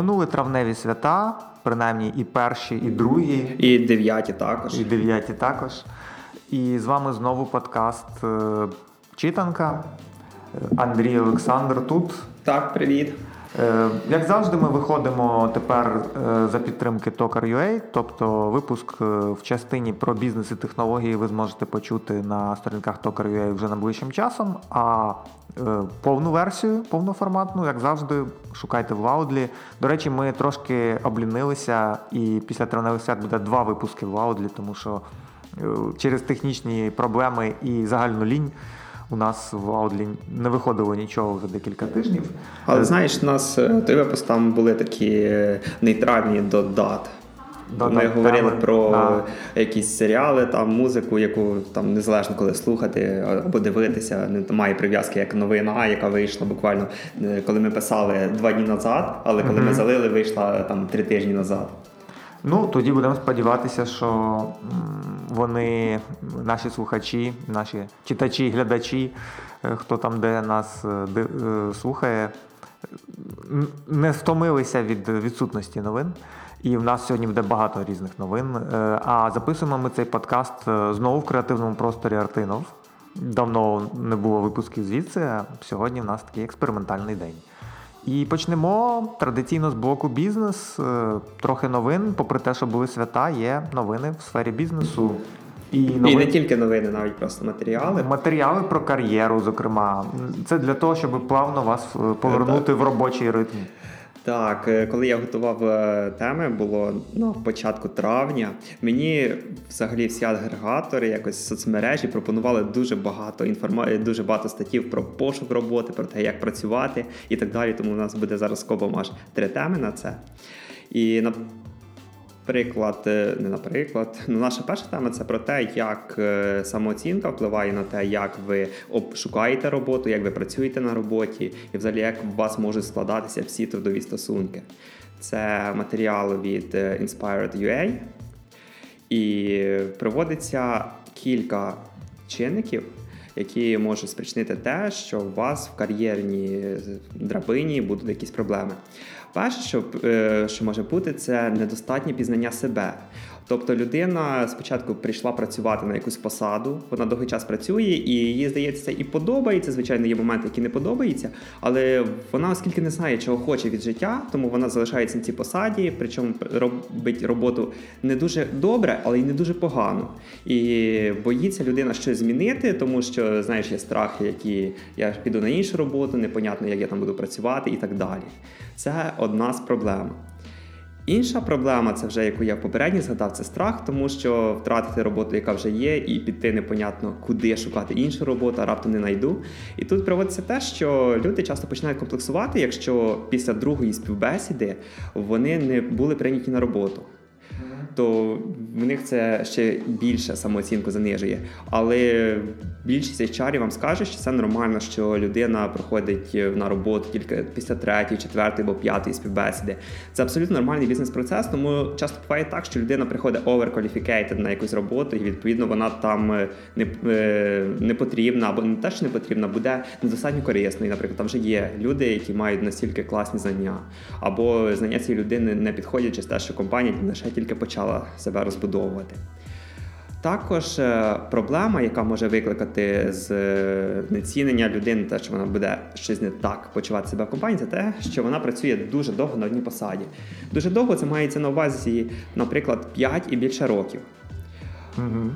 Минули травневі свята, принаймні і перші, і другі. І дев'яті також. І дев'яті також. І з вами знову подкаст е, Читанка. Андрій Олександр тут. Так, привіт. Е, як завжди, ми виходимо тепер е, за підтримки Tokar.ua, тобто випуск в частині про бізнес і технології ви зможете почути на сторінках Tokar.ua вже найближчим часом. А повну версію, повноформатну, як завжди, шукайте в Лаудлі. До речі, ми трошки облінилися, і після травневих свят буде два випуски в Лаудлі, тому що через технічні проблеми і загальну лінь. У нас в Лаудлі не виходило нічого вже декілька тижнів. Але знаєш, у нас е, випуск там були такі е, нейтральні до дат. До Ми говорили теми. про а. якісь серіали, там музику, яку там незалежно коли слухати або дивитися. Немає прив'язки як новина, яка вийшла буквально е, коли ми писали два дні назад, але коли mm ми залили, вийшла там три тижні назад. Ну, тоді будемо сподіватися, що вони, наші слухачі, наші читачі, глядачі, е, хто там де нас е, е, слухає, не втомилися від відсутності новин. І в нас сьогодні буде багато різних новин. А записуємо ми цей подкаст знову в креативному просторі Артинов. Давно не було випусків звідси. а Сьогодні в нас такий експериментальний день. І почнемо традиційно з блоку бізнес. Е, трохи новин, попри те, що були свята, є новини в сфері бізнесу. І, новин... І не тільки новини, навіть просто матеріали. Матеріали про кар'єру, зокрема. Це для того, щоб плавно вас повернути повернути в робочий ритм. Так, е, коли я готував е, теми, було на початку травня. Мені взагалі всі агрегатори, якось соцмережі пропонували дуже багато інформації, дуже багато статтів про пошук роботи, про те, як працювати і так далі. Тому у нас буде зараз скобом аж три теми на це. І Приклад, е, не наприклад, ну наша перша тема це про те, як е, самооцінка впливає на те, як ви шукаєте роботу, як ви працюєте на роботі, і взагалі як у вас можуть складатися всі трудові стосунки. Це матеріал від е, Inspired.ua і проводиться кілька чинників, які можуть спричинити те, що у вас в кар'єрній драбині будуть якісь проблеми. Перше, що е, що може бути, це недостатнє пізнання себе. Тобто людина спочатку прийшла працювати на якусь посаду, вона довгий час працює, і їй здається, і подобається. Звичайно, є моменти, які не подобаються, але вона, оскільки не знає, чого хоче від життя, тому вона залишається на цій посаді, причому робить роботу не дуже добре, але й не дуже погано. І боїться людина щось змінити, тому що знаєш, є страхи, які я піду на іншу роботу, непонятно, як я там буду працювати і так далі. Це одна з проблем. Інша проблема, це вже яку я попередньо згадав, це страх, тому що втратити роботу, яка вже є, і піти непонятно, куди шукати іншу роботу, а раптом не знайду. І тут проводиться те, що люди часто починають комплексувати, якщо після другої співбесіди вони не були прийняті на роботу то в них це ще більше самооцінку занижує. Але більшість HR вам скаже, що це нормально, що людина проходить на роботу тільки після третьої, четвертої або п'ятої співбесіди. Це абсолютно нормальний бізнес-процес, тому часто буває так, що людина приходить overqualificated на якусь роботу, і відповідно вона там е, не е, не потрібна, або не те, що не потрібна, буде недостатньо корисною. Наприклад, там вже є люди, які мають настільки класні знання, або знання цієї людини не підходять через те, що компанія лише тільки почала почала себе розбудовувати. Також е, проблема, яка може викликати з е, нецінення людини, те, що вона буде щось не так почувати себе в компанії, це те, що вона працює дуже довго на одній посаді. Дуже довго це мається на увазі, наприклад, 5 і більше років. Угу.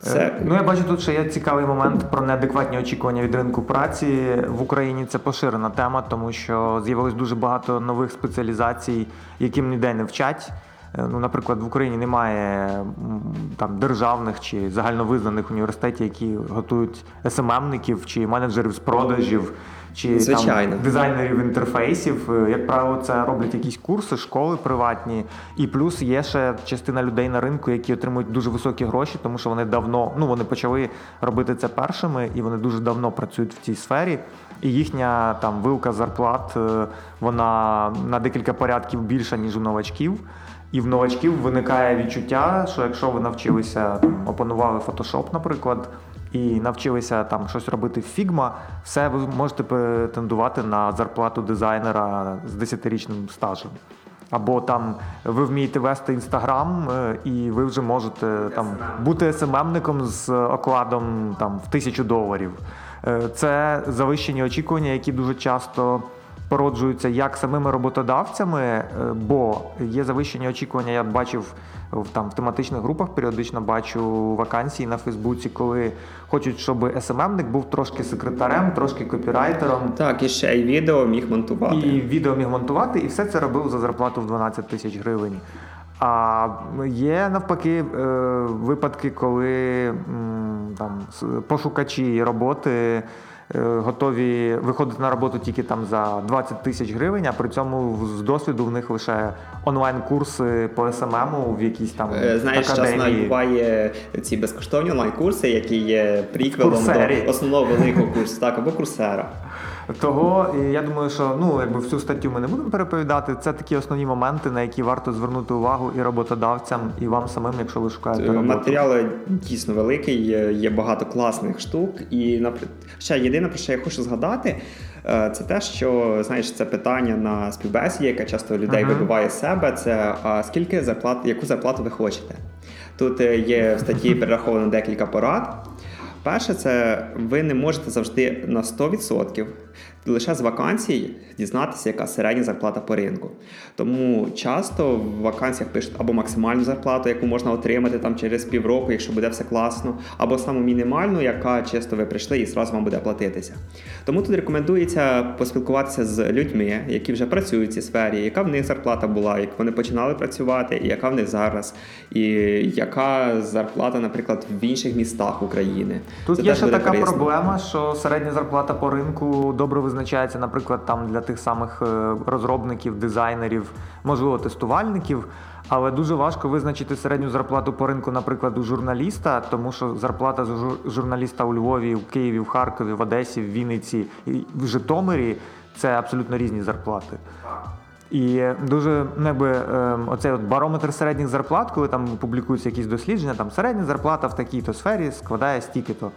Це... Ну, я бачу тут, що є цікавий момент про неадекватні очікування від ринку праці в Україні. Це поширена тема, тому що з'явилось дуже багато нових спеціалізацій, яким ніде не вчать. Е, ну, наприклад, в Україні немає там державних чи загальновизнаних університетів, які готують СММників чи менеджерів з продажів. Чи Звичайно. там дизайнерів інтерфейсів, е, як правило, це роблять якісь курси, школи приватні, і плюс є ще частина людей на ринку, які отримують дуже високі гроші, тому що вони давно ну вони почали робити це першими, і вони дуже давно працюють в цій сфері. І їхня там вилка зарплат е, вона на декілька порядків більша ніж у новачків. І в новачків виникає відчуття, що якщо ви навчилися там, опанували Photoshop, наприклад, і навчилися там щось робити в Figma, все ви можете претендувати на зарплату дизайнера з 10-річним стажем. Або там ви вмієте вести інстаграм, і ви вже можете там бути СММником з окладом там в тисячу доларів. Е, це завищені очікування, які дуже часто породжуються як самими роботодавцями, е, бо є завищені очікування. Я бачив в там в тематичних групах, періодично бачу вакансії на Фейсбуці, коли хочуть, щоб СММник був трошки секретарем, трошки копірайтером. Так, і ще й відео міг монтувати. І відео міг монтувати, і все це робив за зарплату в 12 тисяч гривень. А є навпаки е, випадки, коли там пошукачі роботи. Е, готові виходити на роботу тільки там за 20 тисяч гривень, а при цьому з досвіду в них лише онлайн-курси по СММу в якійсь там е, знаєш, академії. часно буває ці безкоштовні онлайн-курси, які є приквелом до основного великого курсу, так або курсера. Того і я думаю, що ну якби всю статтю ми не будемо переповідати. Це такі основні моменти, на які варто звернути увагу і роботодавцям, і вам самим, якщо ви шукаєте роботу. матеріали дійсно великий, є багато класних штук. І ще єдине про що я хочу згадати. Е, це те, що знаєш, це питання на співбесіді, яке часто людей uh-huh. вибиває з себе. Це а скільки зарплат, яку зарплату ви хочете? Тут е, є в статті перераховано декілька порад. Перше, це ви не можете завжди на 100% лише з вакансій дізнатися, яка середня зарплата по ринку. Тому часто в вакансіях пишуть або максимальну зарплату, яку можна отримати там через півроку, якщо буде все класно, або саму мінімальну, яка чисто ви прийшли і зразу вам буде платитися. Тому тут рекомендується поспілкуватися з людьми, які вже працюють в цій сфері, яка в них зарплата була, як вони починали працювати, і яка в них зараз, і яка зарплата, наприклад, в інших містах України. Тут Це є ще така корисно. проблема, що середня зарплата по ринку добре визначається, наприклад, там для тих самих е, розробників, дизайнерів, можливо, тестувальників. Але дуже важко визначити середню зарплату по ринку, наприклад, у журналіста, тому що зарплата журналіста у Львові, у Києві, в Харкові, в Одесі, в Вінниці в Житомирі це абсолютно різні зарплати. І дуже ну, якби, ем, оцей от барометр середніх зарплат, коли там публікуються якісь дослідження, там середня зарплата в такій-то сфері складає стільки-то.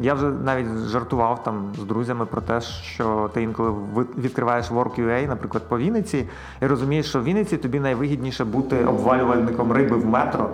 Я вже навіть жартував там з друзями про те, що ти інколи відкриваєш Work.ua, наприклад, по Вінниці, і розумієш, що в Вінниці тобі найвигідніше бути обвалювальником риби в метро.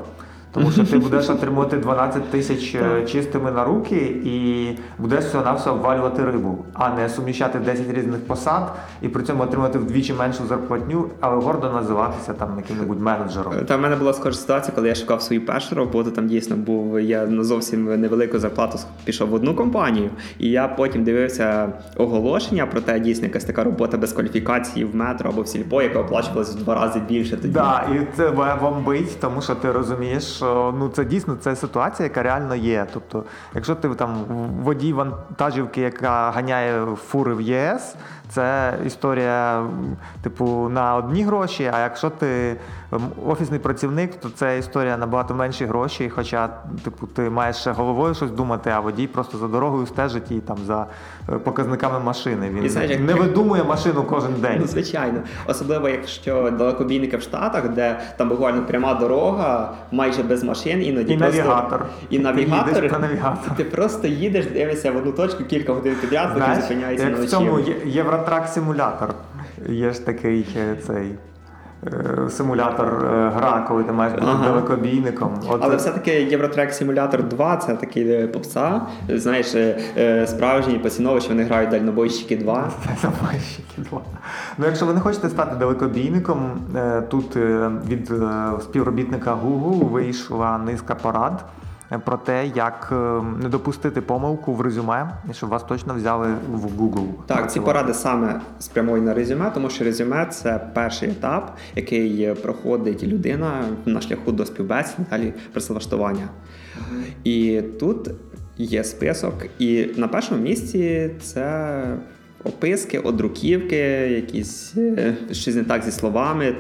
Тому що ти будеш отримувати 12 тисяч е, чистими на руки і будеш всього на все обвалювати рибу, а не суміщати 10 різних посад і при цьому отримати вдвічі меншу зарплатню, але гордо називатися там яким-небудь менеджером. Та в мене була схожа ситуація, коли я шукав свою першу роботу. Там дійсно був я на зовсім невелику зарплату пішов в одну компанію, і я потім дивився оголошення про те, дійсно якась така робота без кваліфікації в метро або в сільпо, яка оплачувалася в два рази більше. Тоді да, і це бомбить, тому що ти розумієш що ну це дійсно це ситуація, яка реально є. Тобто, якщо ти там водій вантажівки, яка ганяє фури в ЄС, це історія, типу, на одні гроші. А якщо ти офісний працівник, то це історія набагато менші гроші. Хоча, типу, ти маєш ще головою щось думати, а водій просто за дорогою стежить і там за е, показниками машини. Він і, знаєш, не видумує машину кожен день. Ну, звичайно, особливо якщо далекобійники в Штатах, де там буквально пряма дорога, майже без машин, іноді і просто... навігатор. І навігатор. Ти, навігатор. ти просто їдеш, дивишся в одну точку кілька годин підряд, потім зупиняєшся на. В цьому Євротрак симулятор. Є ж такий е, цей. Е, симулятор е, гра, коли ти маєш бути ага. далекобійником. От... Але все-таки Євротрек Симулятор 2 це такий попса. Знаєш, справжні поціновичі, вони грають дальнобойщики 2. Дальнобойщики 2. Ну, якщо ви не хочете стати далекобійником, тут від співробітника Google вийшла низка порад про те, як е, не допустити помилку в резюме, щоб вас точно взяли в Google. Так, ці поради саме спрямовані на резюме, тому що резюме це перший етап, який проходить людина на шляху до співбесід, далі працевлаштування. І тут є список, і на першому місці це описки, одруківки, якісь е, щось не так зі словами.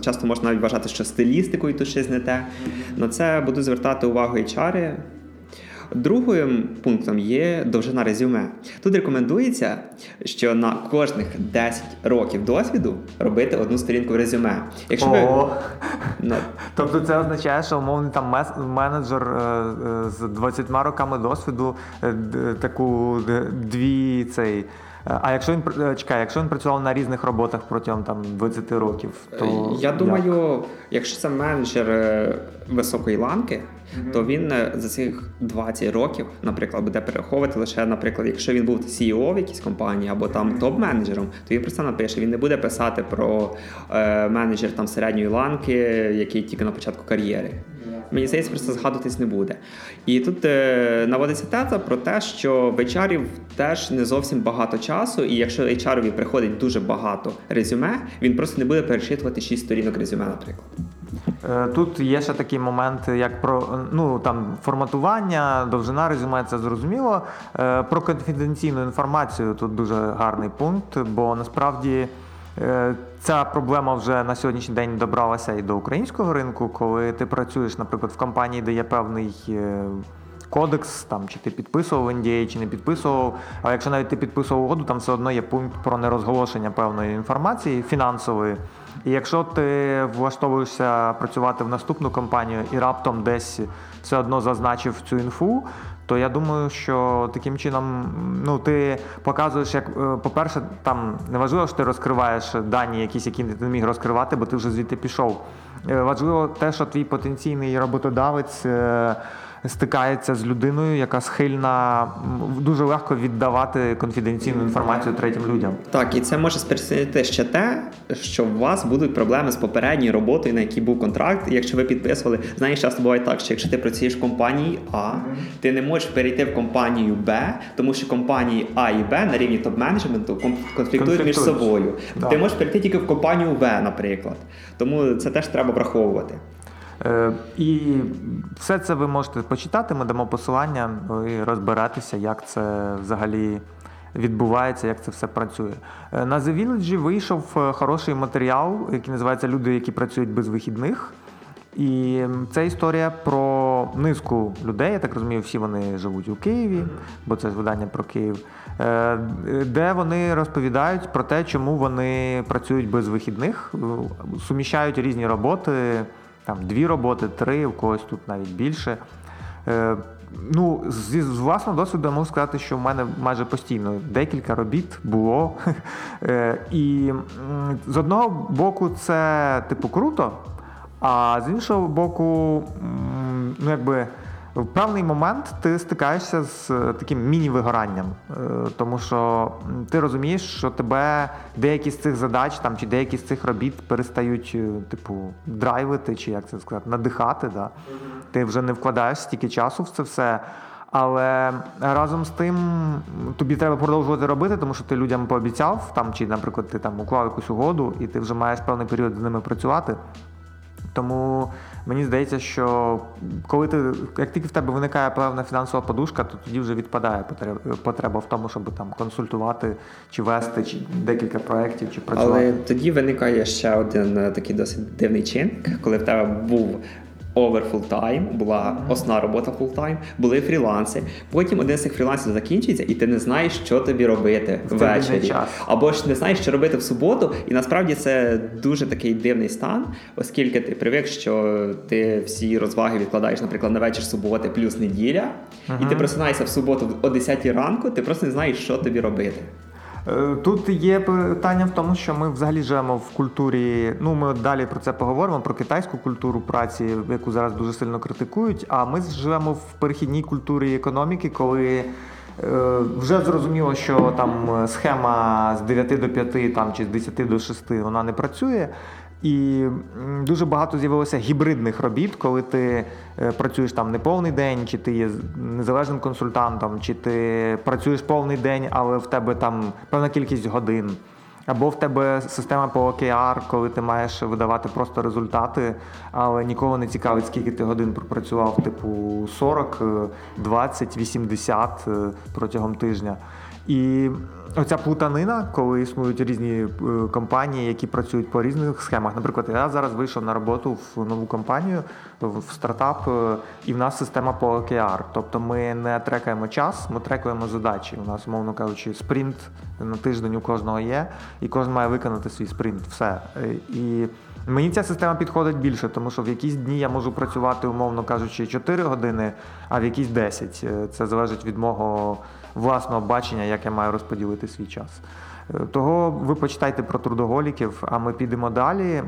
Часто можна навіть вважати, що стилістикою тут щось не те. На це буду звертати увагу HR. Другим пунктом є довжина резюме. Тут рекомендується, що на кожних 10 років досвіду робити одну сторінку в резюме. Якщо ви... Ну... Тобто це означає, що умовний там менеджер е, е, з 20 роками досвіду таку дві цей. А якщо він чекає, якщо він працював на різних роботах протягом там 20 років, то я думаю, як? якщо це менеджер високої ланки, mm-hmm. то він за цих 20 років, наприклад, буде перераховувати лише, наприклад, якщо він був CEO в якійсь компанії або там топ-менеджером, то він просто напише. Він не буде писати про е, менеджер там середньої ланки, який тільки на початку кар'єри мені здається, просто згадуватись не буде. І тут е, наводиться теза про те, що в HR теж не зовсім багато часу, і якщо HR приходить дуже багато резюме, він просто не буде перечитувати 6 сторінок резюме, наприклад. Е, тут є ще такий момент, як про ну там форматування, довжина резюме, це зрозуміло. Е, про конфіденційну інформацію тут дуже гарний пункт, бо насправді Е, ця проблема вже на сьогоднішній день добралася і до українського ринку, коли ти працюєш, наприклад, в компанії, де є певний е, кодекс, там чи ти підписував NDA, чи не підписував. А якщо навіть ти підписував угоду, там все одно є пункт про нерозголошення певної інформації фінансової. І якщо ти влаштовуєшся працювати в наступну компанію і раптом десь все одно зазначив цю інфу, то я думаю, що таким чином ну, ти показуєш, як, е, по-перше, там неважливо, що ти розкриваєш дані, якісь, які ти не міг розкривати, бо ти вже звідти пішов. Е, важливо те, що твій потенційний роботодавець. Стикається з людиною, яка схильна дуже легко віддавати конфіденційну інформацію третім людям. Так, і це може спричинити ще те, що у вас будуть проблеми з попередньою роботою, на якій був контракт. І якщо ви підписували, знаєш, часто буває так, що якщо ти працюєш в компанії А, ти не можеш перейти в компанію Б, тому що компанії А і Б на рівні топ-менеджменту конфліктують між собою. Так. Ти можеш перейти тільки в компанію В, наприклад. Тому це теж треба враховувати. Е, і все це ви можете почитати. Ми дамо посилання і розбиратися, як це взагалі відбувається, як це все працює. Е, на The Village вийшов е, хороший матеріал, який називається Люди, які працюють без вихідних. І це історія про низку людей. Я так розумію, всі вони живуть у Києві, бо це ж видання про Київ, де вони розповідають про те, чому вони працюють без вихідних, суміщають різні роботи там дві роботи, три, у когось тут навіть більше. Е, Ну, з, з власного досвіду можу сказати, що в мене майже постійно декілька робіт було. Е, І з одного боку, це типу круто, а з іншого боку, ну якби в певний момент ти стикаєшся з е, таким міні-вигоранням, е, тому що ти розумієш, що тебе деякі з цих задач там чи деякі з цих робіт перестають, е, типу, драйвити, чи як це сказати, надихати. Да? Ти вже не вкладаєш стільки часу в це все. Але разом з тим тобі треба продовжувати робити, тому що ти людям пообіцяв, там, чи, наприклад, ти там уклав якусь угоду, і ти вже маєш певний період з ними працювати. Тому мені здається, що коли ти, як тільки в тебе виникає певна фінансова подушка, то тоді вже відпадає потреба в тому, щоб там консультувати чи вести, чи декілька проєктів, чи працювати. Але тоді виникає ще один е, такий досить дивний чинник, коли в тебе був over full-time, була основна робота full-time, були фріланси. Потім один з цих фрілансів закінчується, і ти не знаєш, що тобі робити ввечері. Або ж не знаєш, що робити в суботу. І насправді це дуже такий дивний стан, оскільки ти привик, що ти всі розваги відкладаєш, наприклад, на вечір суботи плюс неділя, uh-huh. і ти просинаєшся в суботу о 10 ранку, ти просто не знаєш, що тобі робити. Е, тут є питання в тому, що ми взагалі живемо в культурі. Ну, ми далі про це поговоримо, про китайську культуру праці, яку зараз дуже сильно критикують. А ми живемо в перехідній культурі економіки, коли. Е, вже зрозуміло, що там схема з 9 до 5 там, чи з 10 до 6 вона не працює. І дуже багато з'явилося гібридних робіт, коли ти е, працюєш там не повний день, чи ти є незалежним консультантом, чи ти працюєш повний день, але в тебе там певна кількість годин. Або в тебе система по OKR, коли ти маєш видавати просто результати, але нікого не цікавить, скільки ти годин пропрацював, типу 40, 20, 80 протягом тижня. І оця плутанина, коли існують різні е, компанії, які працюють по різних схемах. Наприклад, я зараз вийшов на роботу в нову компанію, в стартап, е, і в нас система по OKR. Тобто ми не трекаємо час, ми трекаємо задачі. У нас, умовно кажучи, спринт на тиждень у кожного є, і кожен має виконати свій спринт. Все. Е, і Мені ця система підходить більше, тому що в якісь дні я можу працювати, умовно кажучи, 4 години, а в якісь 10. Це залежить від мого власного бачення, як я маю розподілити свій час. Е, того ви почитайте про трудоголіків, а ми підемо далі.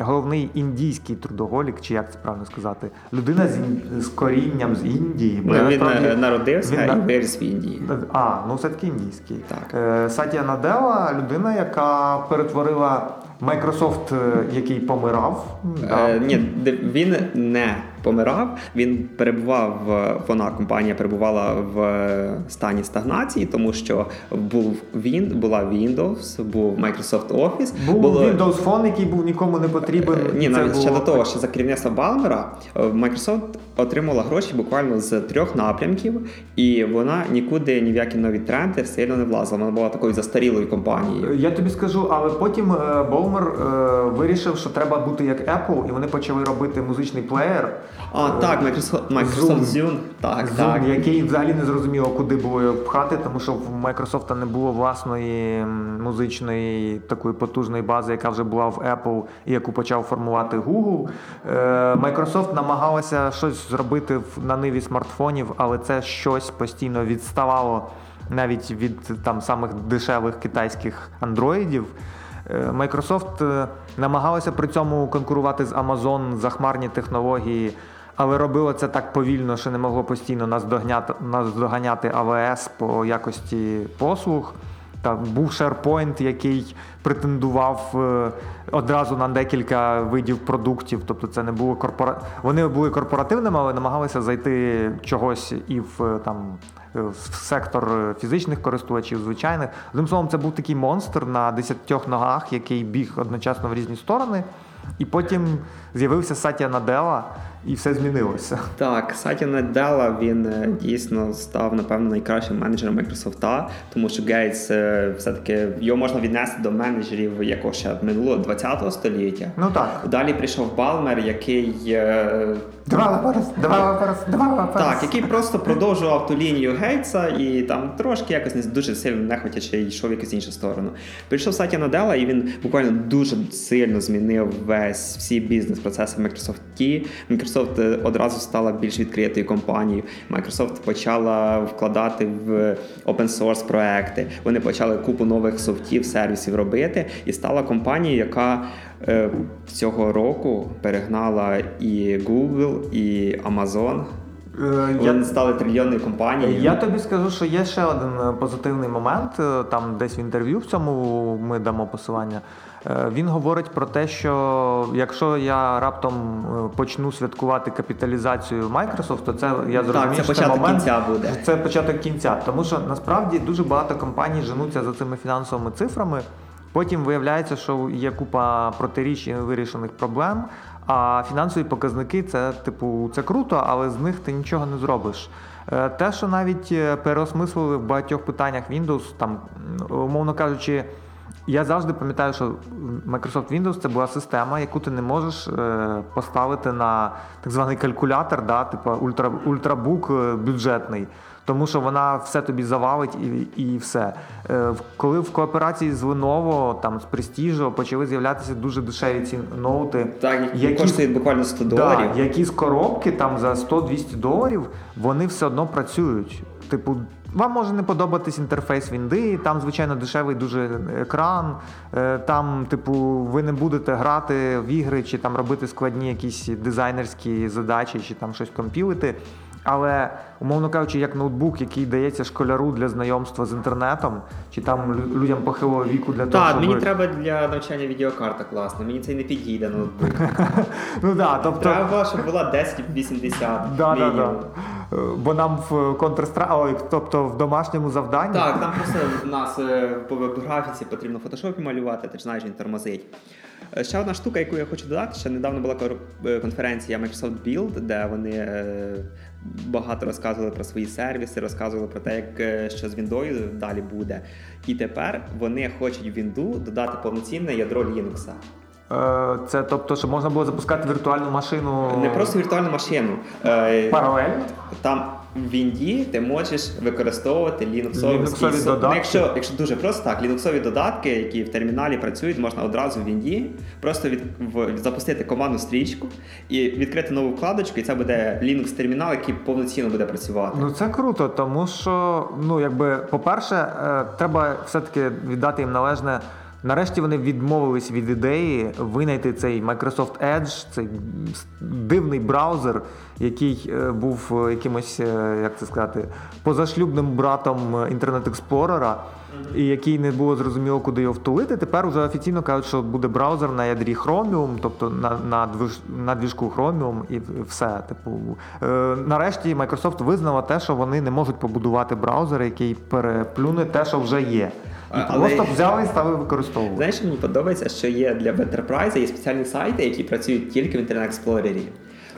Головний індійський трудоголік, чи як це правильно сказати, людина з, з корінням з Індії. Ну, він насправді, е, народився він, і виріс в Індії. А, ну все-таки індійський. Так. Е, Сатія Надела людина, яка перетворила Microsoft, який помирав. Е, Ні, він не помирав. Він перебував вона компанія перебувала в стані стагнації, тому що був він була Windows, був Microsoft Office. Був було... Windows Phone, який був нікому не потрібен. Е, ні, навіть було... ще до того, що за керівництва Балмера е, Microsoft отримала гроші буквально з трьох напрямків, і вона нікуди ні в які нові тренди сильно не влазила. Вона була такою застарілою компанією. Я тобі скажу, але потім Болмер вирішив, що треба бути як Apple, і вони почали робити музичний плеєр. А, так, Microsoft Microsoft Zune. Так, Zoom, так. який взагалі не зрозуміло, куди було його пхати, тому що в Microsoft не було власної музичної такої потужної бази, яка вже була в Apple і яку почав формувати Google. Е, Microsoft намагалася щось зробити на ниві смартфонів, але це щось постійно відставало навіть від там самих дешевих китайських андроїдів. Microsoft е, намагалася при цьому конкурувати з Amazon за хмарні технології але робило це так повільно, що не могло постійно наздоганяти, АВС по якості послуг. Там був SharePoint, який претендував е, одразу на декілька видів продуктів. Тобто це не було корпора... Вони були корпоративними, але намагалися зайти чогось і в е, там сектор фізичних користувачів, звичайних. Одним словом, це був такий монстр на десятьох ногах, який біг одночасно в різні сторони. І потім з'явився Сатя Надела, і все змінилося. Так, Сатя Надела він е, дійсно став, напевно, найкращим менеджером Microsoft, тому що Гейтс е, все-таки його можна віднести до менеджерів якого ще минулого 20-го століття. Ну так. Далі прийшов Балмер, який. Developers, developers, developers. Так, який просто продовжував ту лінію Гейтса і там трошки якось не дуже сильно нехотячи йшов в якусь іншу сторону. Прийшов Сатя Надела, і він буквально дуже сильно змінив весь всі бізнес-процеси в Microsoft. Microsoft е, одразу стала більш відкритою компанією. Microsoft почала вкладати в open source проекти. Вони почали купу нових софтів, сервісів робити, і стала компанією, яка е, цього року перегнала і Google, і Amazon. Е, Вони я... стали трильйонною компанією. Я тобі скажу, що є ще один е, позитивний момент. Там десь в інтерв'ю в цьому ми дамо посилання. Він говорить про те, що якщо я раптом почну святкувати капіталізацію Microsoft, то це я зрозумію, так, це початок це момент, кінця буде. Це початок кінця. Тому що насправді дуже багато компаній женуться за цими фінансовими цифрами. Потім виявляється, що є купа протиріч і невирішених проблем. А фінансові показники це, типу, це круто, але з них ти нічого не зробиш. Е, те, що навіть е, переосмислили в багатьох питаннях Windows, там, умовно кажучи, я завжди пам'ятаю, що Microsoft Windows це була система, яку ти не можеш е, поставити на так званий калькулятор, да, типу ультра, ультрабук бюджетний тому що вона все тобі завалить і і все. Е, коли в кооперації з Lenovo, там з Prestige почали з'являтися дуже дешеві ці ноути, так, які коштують буквально 100 доларів. Да, які з коробки там за 100-200 доларів вони все одно працюють. Типу, вам може не подобатись інтерфейс Вінди, там, звичайно, дешевий дуже екран. Е, там, типу, ви не будете грати в ігри чи там робити складні якісь дизайнерські задачі, чи там щось компілити. Але, умовно кажучи, як ноутбук, який дається школяру для знайомства з інтернетом, чи там людям похилого віку для того, Так, щоб... мені треба для навчання відеокарта класна, мені це не підійде ноутбук. Ну да, тобто... Треба, щоб була 1080 да, да, да. Бо нам в Counter-Strike, тобто в домашньому завданні. Так, там просто в нас е, по веб-графіці потрібно фотошопі малювати, ти ж знаєш, він тормозить. Е, ще одна штука, яку я хочу додати, ще недавно була е, конференція Microsoft Build, де вони багато розказували про свої сервіси, розказували про те, як е, що з Віндою далі буде. І тепер вони хочуть в Вінду додати повноцінне ядро Linux. Е, це тобто, щоб можна було запускати віртуальну машину. Не просто віртуальну машину. Е, Паралельно? Там в Вінді ти можеш використовувати лінуксові Лінуксові додатки? Ну, якщо, якщо дуже просто так, лінуксові додатки, які в терміналі працюють, можна одразу в Вінді просто від, в, запустити командну стрічку і відкрити нову вкладочку, і це буде Linux термінал, який повноцінно буде працювати. Ну це круто, тому що, ну якби, по-перше, е, треба все-таки віддати їм належне. Нарешті вони відмовились від ідеї винайти цей Microsoft Edge, цей дивний браузер, який е, був е, якимось, е, як це сказати, позашлюбним братом інтернет експлорера, і який не було зрозуміло, куди його втулити. Тепер вже офіційно кажуть, що буде браузер на ядрі Chromium, тобто на на, движ, на двіжку Chromium і все. Типу, нарешті Microsoft визнала те, що вони не можуть побудувати браузер, який переплюне те, що вже є. І Але... просто взяли і стали використовувати. Знаєш, мені подобається, що є для Enterprise є спеціальні сайти, які працюють тільки в Internet Explorer.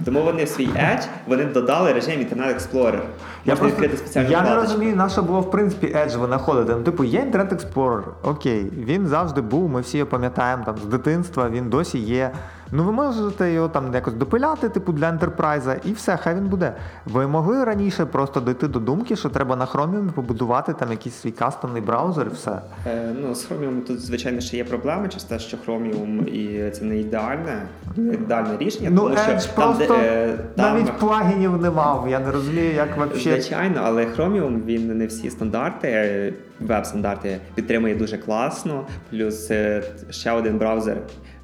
Тому вони в свій Edge вони додали режим Internet Explorer. Я просто, відкрити спеціальну Я не розумію, на що було в принципі Edge винаходити. Ну, типу, є Internet Explorer, окей, він завжди був, ми всі його пам'ятаємо там з дитинства, він досі є. Ну ви можете його там якось допиляти, типу для ентерпрайза, і все, хай він буде. Ви могли раніше просто дійти до думки, що треба на Chromium побудувати там якийсь свій кастомний браузер і все. Е, Ну, з Chromium тут, звичайно, ще є проблеми, через те, що Chromium і це не ідеальне, не ідеальне рішення. Ну, тому Edge що просто там, де, там... навіть плагінів не мав. Я не розумію, як взагалі. Звичайно, але Chromium він не всі стандарти, веб-стандарти підтримує дуже класно. Плюс е, ще один браузер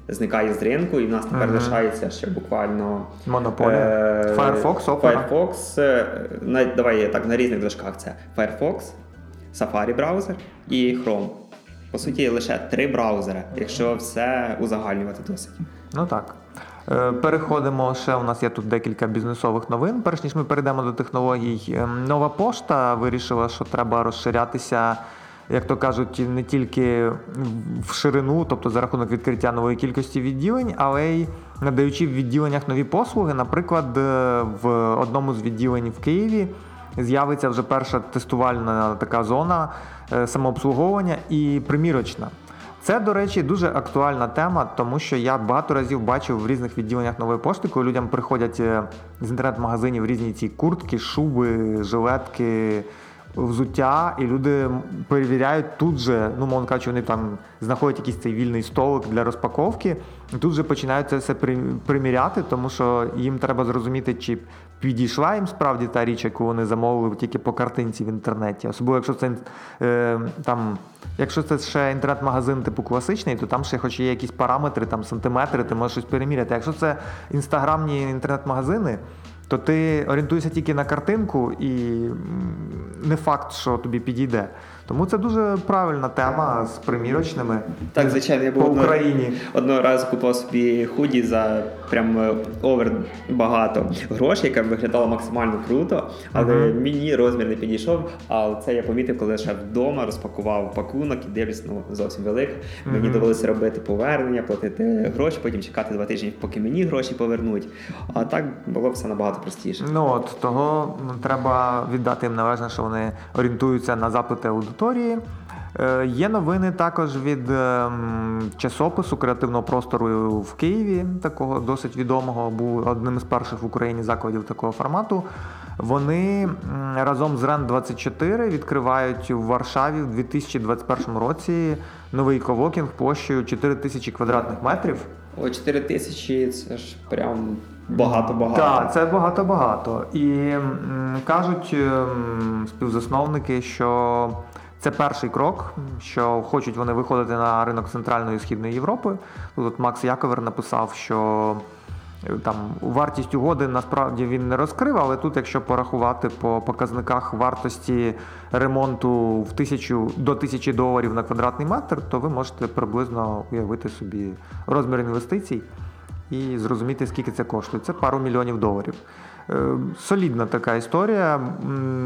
зникає з ринку, і в нас тепер uh-huh. лишається ще буквально Монополія. Е- Firefox, Opera. Firefox, е- на, давай так на різних движках це Firefox, Safari браузер і Chrome. По суті, лише три браузери, якщо все узагальнювати досить. Ну так. Е, переходимо ще. У нас є тут декілька бізнесових новин. Перш ніж ми перейдемо до технологій, ем, нова пошта вирішила, що треба розширятися як то кажуть, не тільки в ширину, тобто за рахунок відкриття нової кількості відділень, але й надаючи в відділеннях нові послуги. Наприклад, е, в одному з відділень в Києві з'явиться вже перша тестувальна така зона е, самообслуговування і примірочна. Це, до речі, дуже актуальна тема, тому що я багато разів бачив в різних відділеннях нової пошти, коли людям приходять е, з інтернет-магазинів різні ці куртки, шуби, жилетки взуття, і люди перевіряють тут же, ну мовно кажучи, вони там знаходять якийсь цей вільний столик для розпаковки. і Тут же починають це все приміряти, тому що їм треба зрозуміти, чи підійшла їм справді та річ, яку вони замовили тільки по картинці в інтернеті. Особливо, якщо це е, там. Якщо це ще інтернет-магазин типу класичний, то там ще хоч є якісь параметри, там сантиметри, ти можеш щось переміряти. Якщо це інстаграмні інтернет-магазини, то ти орієнтуєшся тільки на картинку, і не факт, що тобі підійде. Тому це дуже правильна тема з примірочними. Так, звичайно, я був по Україні. Одного разу купував собі худі за прям е, овер багато грошей, яка виглядала максимально круто, але uh-huh. мені розмір не підійшов. А це я помітив, коли ще вдома розпакував пакунок і дивлюсь, ну зовсім велик. Мені довелося робити повернення, платити гроші, потім чекати два тижні, поки мені гроші повернуть. А так було все набагато простіше. Ну от того треба віддати їм належне, що вони орієнтуються на запити аудиторії аудиторії. Е, є новини також від ем, часопису креативного простору в Києві, такого досить відомого, був одним із перших в Україні закладів такого формату. Вони разом з РЕН 24 відкривають в Варшаві в 2021 році новий ковокінг площею 4 тисячі квадратних метрів. О, 4 тисячі це ж прям багато-багато. Так, це багато-багато. І м, кажуть м, співзасновники, що це перший крок, що хочуть вони виходити на ринок Центральної і Східної Європи. Тут Макс Яковер написав, що е, там вартість угоди насправді він не розкрив, але тут, якщо порахувати по показниках вартості ремонту в тисячу до тисячі доларів на квадратний метр, то ви можете приблизно уявити собі розмір інвестицій і зрозуміти, скільки це коштує. Це пару мільйонів доларів. Е, солідна така історія.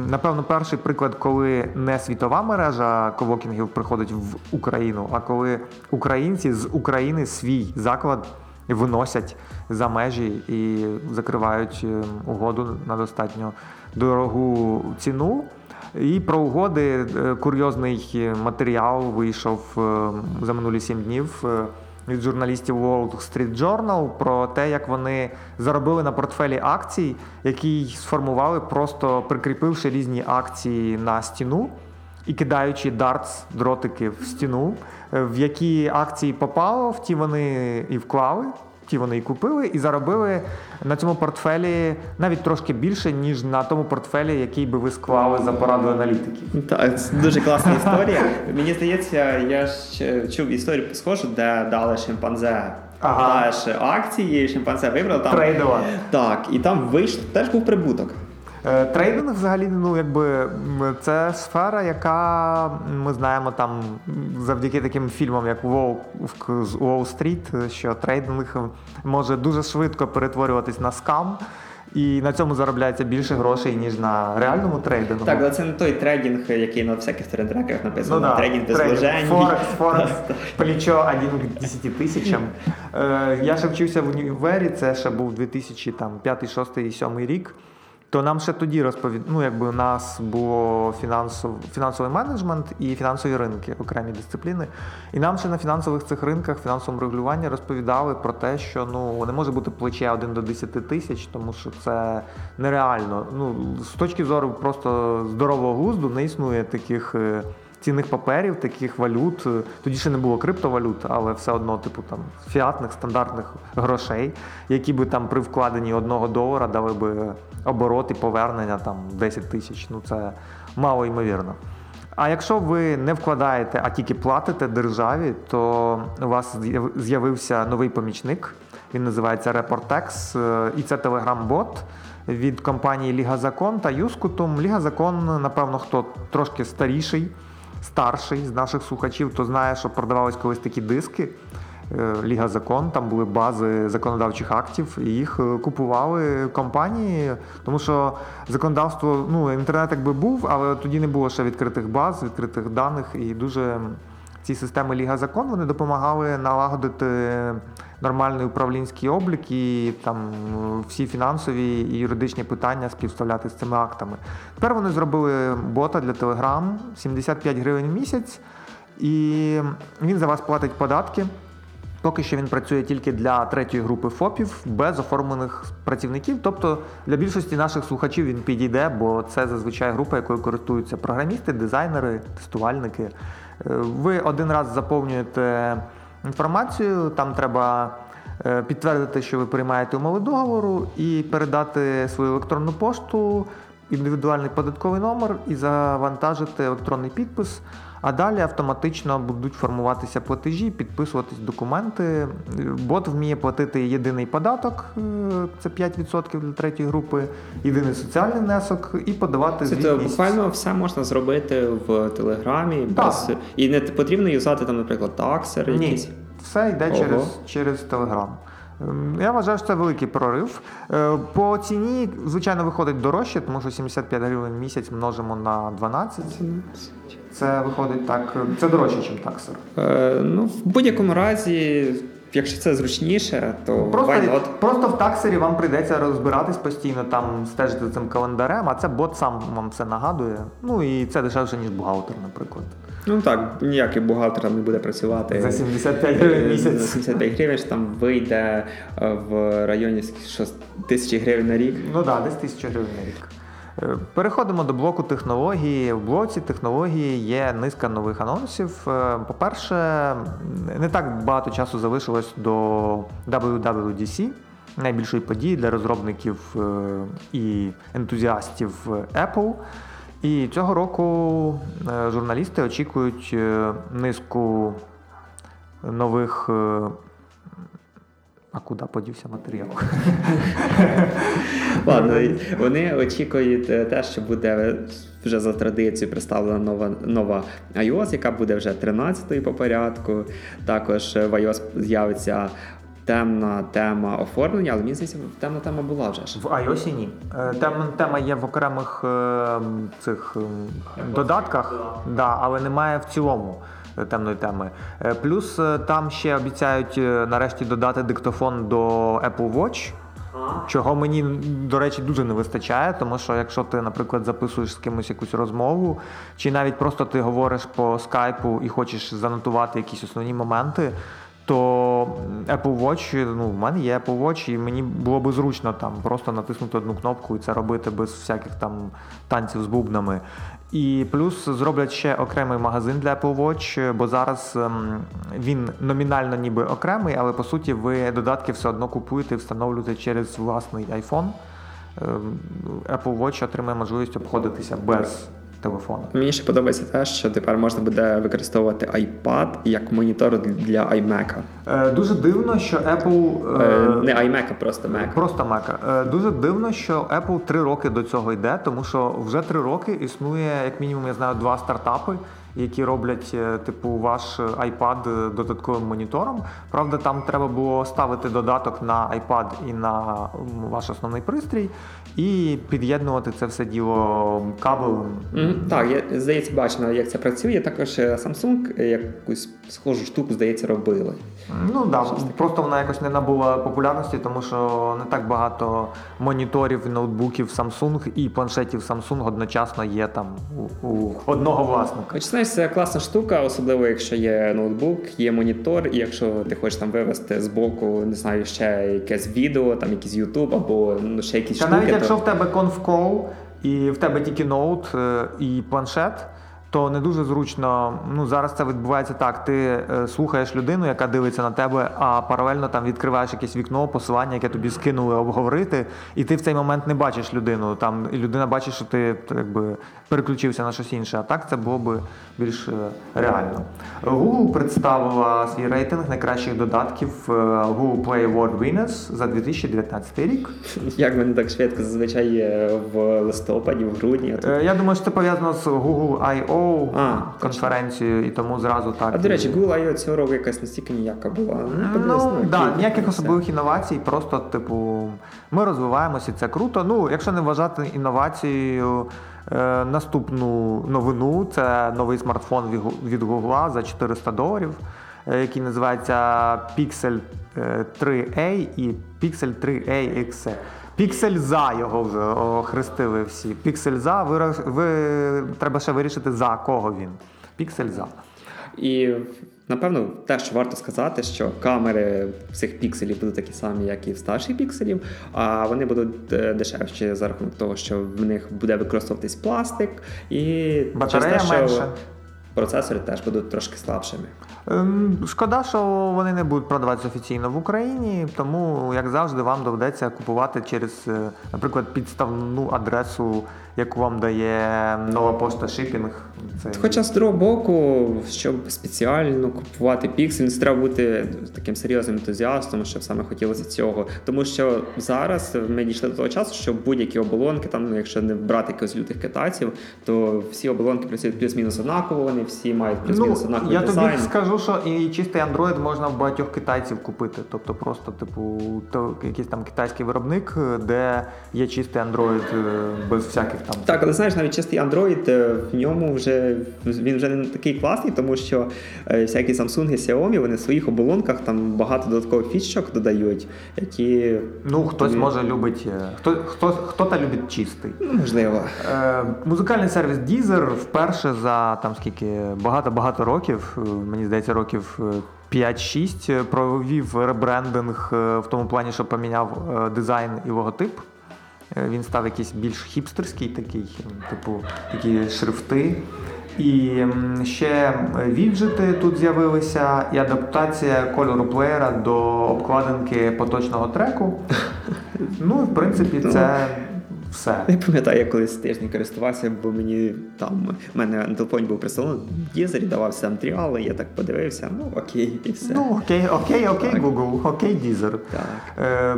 Напевно, перший приклад, коли не світова мережа ковокінгів приходить в Україну, а коли українці з України свій заклад виносять за межі і закривають е, угоду на достатньо дорогу ціну. І про угоди курйозний матеріал вийшов за минулі сім днів від журналістів Wall Street Journal про те, як вони заробили на портфелі акцій, які сформували, просто прикріпивши різні акції на стіну і кидаючи дартс дротики в стіну, в які акції попало, в ті вони і вклали ті вони і купили, і заробили на цьому портфелі навіть трошки більше, ніж на тому портфелі, який би ви склали за порадою аналітиків. Так, це дуже класна історія. Мені здається, я ж чув історію схожу, де дали шимпанзе. Ага. Теж акції, шимпанзе вибрали там. Трейдова. Так, і там вийшло, теж був прибуток. Е, трейдинг взагалі ну якби це сфера, яка ми знаємо там завдяки таким фільмам, як з Уолл-стріт, що трейдинг може дуже швидко перетворюватись на скам. І на цьому заробляється більше грошей, ніж на реальному трейдингу. Так, але це не той трейдинг, який на всяких трендтреках написано. Ну, да. Трейдинг без вложень. Форекс, Форекс, плечо 1 к 10 тисячам. Е, я ще вчився в універі, це ще був 2005, 2006, 2007 рік. То нам ще тоді розповід... ну, якби у нас було фінансов... фінансовий менеджмент і фінансові ринки, окремі дисципліни. І нам ще на фінансових цих ринках, фінансовому регулюванні розповідали про те, що ну не може бути плече 1 до 10 тисяч, тому що це нереально. Ну, З точки зору просто здорового глузду не існує таких. Е, цінних паперів, таких валют. Тоді ще не було криптовалют, але все одно, типу там фіатних стандартних грошей, які би там при вкладенні одного долара дали би оборот і повернення там 10 тисяч. Ну це мало ймовірно. А якщо ви не вкладаєте, а тільки платите державі, то у вас з'явився новий помічник. Він називається Reportex, і це телеграм-бот від компанії Ліга Закон та Юскутум. Ліга Закон, напевно, хто трошки старіший старший з наших слухачів, то знає, що продавались колись такі диски. Е, Ліга закон, там були бази законодавчих актів, і їх е, купували компанії, тому що законодавство, ну інтернет якби був, але тоді не було ще відкритих баз, відкритих даних, і дуже ці системи Ліга закон вони допомагали налагодити нормальний управлінський облік і там всі фінансові і юридичні питання співставляти з цими актами. Тепер вони зробили бота для Telegram 75 гривень в місяць, і він за вас платить податки. Поки що він працює тільки для третьої групи ФОПів без оформлених працівників. Тобто для більшості наших слухачів він підійде, бо це зазвичай група, якою користуються програмісти, дизайнери, тестувальники. Е, ви один раз заповнюєте інформацію. Там треба е, підтвердити, що ви приймаєте умови договору, і передати свою електронну пошту, індивідуальний податковий номер і завантажити електронний підпис. А далі автоматично будуть формуватися платежі, підписуватись документи. Бот вміє платити єдиний податок, е, це 5% для третьої групи, єдиний соціальний внесок і подавати. Це буквально все можна зробити в Телеграмі, без і не потрібно юзати там, наприклад, таксер. якийсь? Ні, все йде через через Телеграм. Ем, я вважаю, що це великий прорив. Е, по ціні, звичайно, виходить дорожче, тому що 75 гривень в місяць множимо на 12. Це виходить так. Це дорожче, ніж таксер. Е, ну, в будь-якому разі. Якщо це зручніше, то просто просто в таксері вам прийдеться розбиратись постійно, там стежити цим календарем, а це бот сам вам все нагадує. Ну і це дешевше, ніж бухгалтер, наприклад. Ну так, ніякий бухгалтер не буде працювати. За 75 гривень е, місяць. За 75 гривень там вийде е, в районі тисячі гривень на рік. Ну так, да, десь тисяча гривень на рік. Е, переходимо до блоку технології. В блоці технології є низка нових анонсів. По-перше, не так багато часу залишилось до WWDC, найбільшої події для розробників і ентузіастів Apple. І цього року е, журналісти очікують е, низку нових. Е, а куди подівся матеріал? Ладно, Вони очікують те, що буде вже за традицією представлена нова нова iOS, яка буде вже 13-ї по порядку. Також в iOS з'явиться темна тема оформлення, але мені здається, темна тема була вже ж. В iOS ні. Е, темна тема є в окремих е, цих е, додатках, да, але немає в цілому. темної теми. Плюс там ще обіцяють нарешті додати диктофон до Apple Watch. Чого мені, до речі, дуже не вистачає, тому що якщо ти, наприклад, записуєш з кимось якусь розмову, чи навіть просто ти говориш по скайпу і хочеш занотувати якісь основні моменти, то Apple Watch, ну, в мене є Apple Watch, і мені було би зручно там просто натиснути одну кнопку і це робити без всяких там танців з бубнами. І плюс зроблять ще окремий магазин для Apple Watch, бо зараз ем, він номінально ніби окремий, але по суті ви додатки все одно купуєте і встановлюєте через власний iPhone. Ем, Apple Watch отримає можливість обходитися без телефону. Мені ще подобається те, що тепер можна буде використовувати iPad як монітор для iMac. Е, дуже дивно, що Apple е, не iMac, а просто Mac. Просто Mac. Е, дуже дивно, що Apple три роки до цього йде, тому що вже три роки існує, як мінімум, я знаю, два стартапи які роблять е, типу ваш iPad е, додатковим монітором. Правда, там треба було ставити додаток на iPad і на ваш основний пристрій, і під'єднувати це все діло кабелем. Mm, так, я здається, бачно, як це працює. Також е, Samsung якусь схожу штуку, здається, робили. Ну да, просто вона якось не набула популярності, тому що не так багато моніторів, ноутбуків Samsung і планшетів Samsung одночасно є там у, у одного власника знаєш, це класна штука, особливо якщо є ноутбук, є монітор, і якщо ти хочеш там вивести з боку, не знаю, ще якесь відео, там якийсь YouTube або ну, ще якісь Та штуки. навіть якщо в тебе конфкол і в тебе тільки ноут е, і планшет то не дуже зручно. Ну зараз це відбувається так. Ти е, слухаєш людину, яка дивиться на тебе, а паралельно там відкриваєш якесь вікно, посилання, яке тобі скинули обговорити, і ти в цей момент не бачиш людину. Там і людина бачить, що ти якби переключився на щось інше. А так це було би більш е, реально. Google представила свій рейтинг найкращих додатків е, Google Play Award Winners за 2019 рік. Як вони так швидко зазвичай в листопаді, в грудні? Я думаю, що це пов'язано з Google I.O а, конференцію, і тому зразу так. А до речі, Google I.O. цього року якась настільки ніяка була. Ну, ну да, ніяких особливих інновацій, просто, типу, ми розвиваємося, це круто. Ну, якщо не вважати інновацією. Е, наступну новину це новий смартфон від Google за 400 доларів, е, який називається Pixel 3A е, і Pixel 3A XE. Піксельза його вже охрестили всі. Піксельза, ви, ви треба ще вирішити, за кого він. Піксельза. І напевно те, що варто сказати, що камери цих пікселів будуть такі самі, як і в старших пікселів, а вони будуть е, дешевші за рахунок того, що в них буде використовуватись пластик і батарея менше процесори теж будуть трошки слабшими. Ем, шкода, що вони не будуть продаватися офіційно в Україні, тому, як завжди, вам доведеться купувати через, е, наприклад, підставну адресу, яку вам дає нова пошта шипінг. Це... Хоча з другого боку, щоб спеціально купувати піксель, не треба бути таким серйозним ентузіастом, щоб саме хотілося цього. Тому що зараз ми дійшли до того часу, що будь-які оболонки, там, ну, якщо не брати якихось лютих китайців, то всі оболонки працюють плюс-мінус однаково, вони всі мають плюс-мінус ну, однаковий я дизайн. Я тобі скажу, що і чистий Android можна в багатьох китайців купити. Тобто просто, типу, то якийсь там китайський виробник, де є чистий Android е, без всяких там. Так, але знаєш, навіть чистий Android, е, в ньому вже він вже не такий класний, тому що е, всякі Samsung і Xiaomi, вони в своїх оболонках там багато додаткових фічок додають, які. Ну, хтось може любить. Хто хто, хто та любить чистий. Ну, можливо. Е, Музикальний сервіс Deezer вперше за там скільки багато-багато років, е, мені здається, років 5-6 е, провів ребрендинг е, в тому плані, що поміняв дизайн і логотип. Він став якийсь більш хіпстерський, такий, типу, такі шрифти. І ще віджити тут з'явилися, і адаптація кольору плеєра до обкладинки поточного треку. Ну, в принципі, це все. Я пам'ятаю, я колись тиждень користувався, бо мені там у мене на телефоні був представлений дізель, давався там тріали, я так подивився, ну окей, і все. Ну, окей, окей, окей, Google, окей, Deezer. Так. Е, е,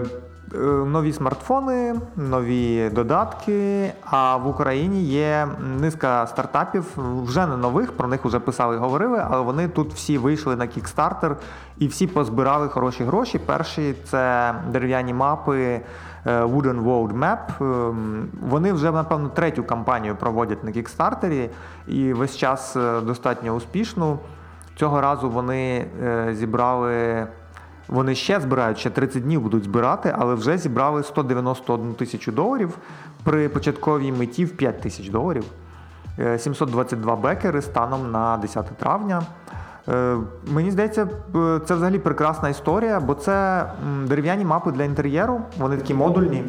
Нові смартфони, нові додатки. А в Україні є низка стартапів, вже не нових, про них вже писали і говорили, але вони тут всі вийшли на Kickstarter і всі позбирали хороші гроші. Перші це дерев'яні мапи. Е, Wooden World Map. Ем, вони вже, напевно, третю кампанію проводять на кікстартері і весь час е, достатньо успішну. Цього разу вони зібрали. Вони ще збирають, ще 30 днів будуть збирати, але вже зібрали 191 тисячу доларів при початковій меті в 5 тисяч доларів. 722 бекери станом на 10 травня. Е, мені здається, це взагалі прекрасна історія, бо це дерев'яні мапи для інтер'єру, вони такі модульні.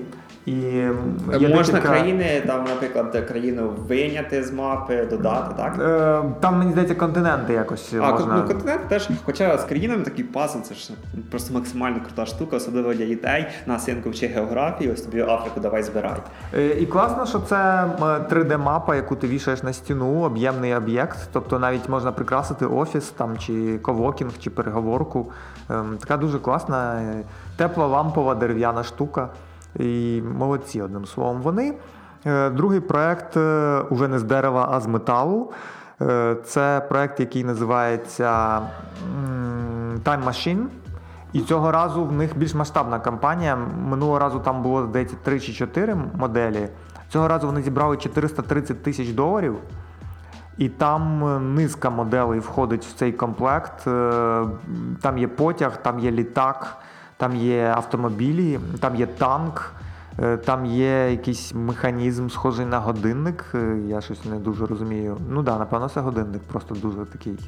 І є Можна декілька... країни, там, наприклад, країну вийняти з мапи, додати, так? Е, там, мені здається, континенти якось. А, можна... ну континент теж, хоча з країнами такий пазл, це ж просто максимально крута штука, особливо для дітей. На синку вчи географію, ось тобі Африку давай збирай. Е, і класно, що це 3D-мапа, яку ти вішаєш на стіну, об'ємний об'єкт. Тобто навіть можна прикрасити офіс там, чи ковокінг, чи переговорку. Ем, така дуже класна, е, тепла лампова дерев'яна штука. І молодці, одним словом, вони. Е, другий проект е, уже не з дерева, а з металу. Е, це проект, який називається Time Machine. І цього разу в них більш масштабна кампанія. Минулого разу там було, здається, 3 чи 4 моделі. Цього разу вони зібрали 430 тисяч доларів. І там низка моделей входить в цей комплект. Там є потяг, там є літак. Там є автомобілі, там є танк, е, там є якийсь механізм, схожий на годинник. Е, я щось не дуже розумію. Ну да, напевно, це годинник, просто дуже такий.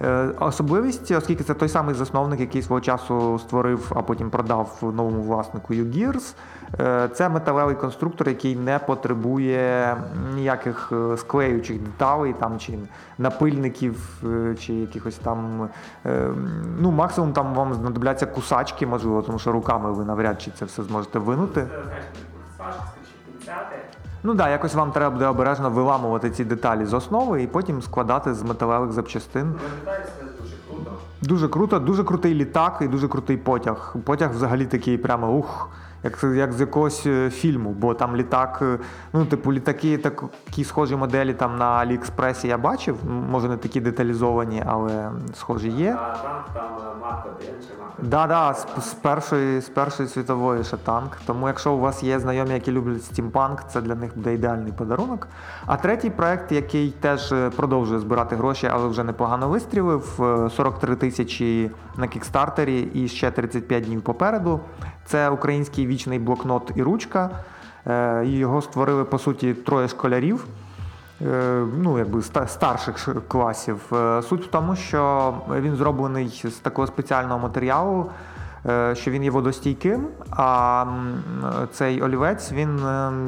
Е, особливість, оскільки це той самий засновник, який свого часу створив, а потім продав новому власнику UGears, це металевий конструктор, який не потребує ніяких склеючих деталей там, чи напильників, чи якихось там. Ну, Максимум там вам знадобляться кусачки, можливо, тому що руками ви навряд чи це все зможете винути. Ну так, да, якось вам треба буде обережно виламувати ці деталі з основи і потім складати з металевих запчастин. Дуже круто. Дуже круто, дуже крутий літак і дуже крутий потяг. Потяг взагалі такий прямо ух як як з якогось е, фільму, бо там літак, е, ну, типу, літаки, такі схожі моделі там на Аліекспресі я бачив, може не такі деталізовані, але схожі є. А танк там Мак 1 чи Мак? Да, да, з, з першої з першої світової ще танк. Тому якщо у вас є знайомі, які люблять стімпанк, це для них буде ідеальний подарунок. А третій проект, який теж е, продовжує збирати гроші, але вже непогано вистрілив, 43 тисячі на кікстартері і ще 35 днів попереду. Це український вічний блокнот і ручка. Е, його створили по суті троє школярів, е, ну якби старших класів. Е, суть в тому, що він зроблений з такого спеціального матеріалу, що він є водостійким. А цей олівець він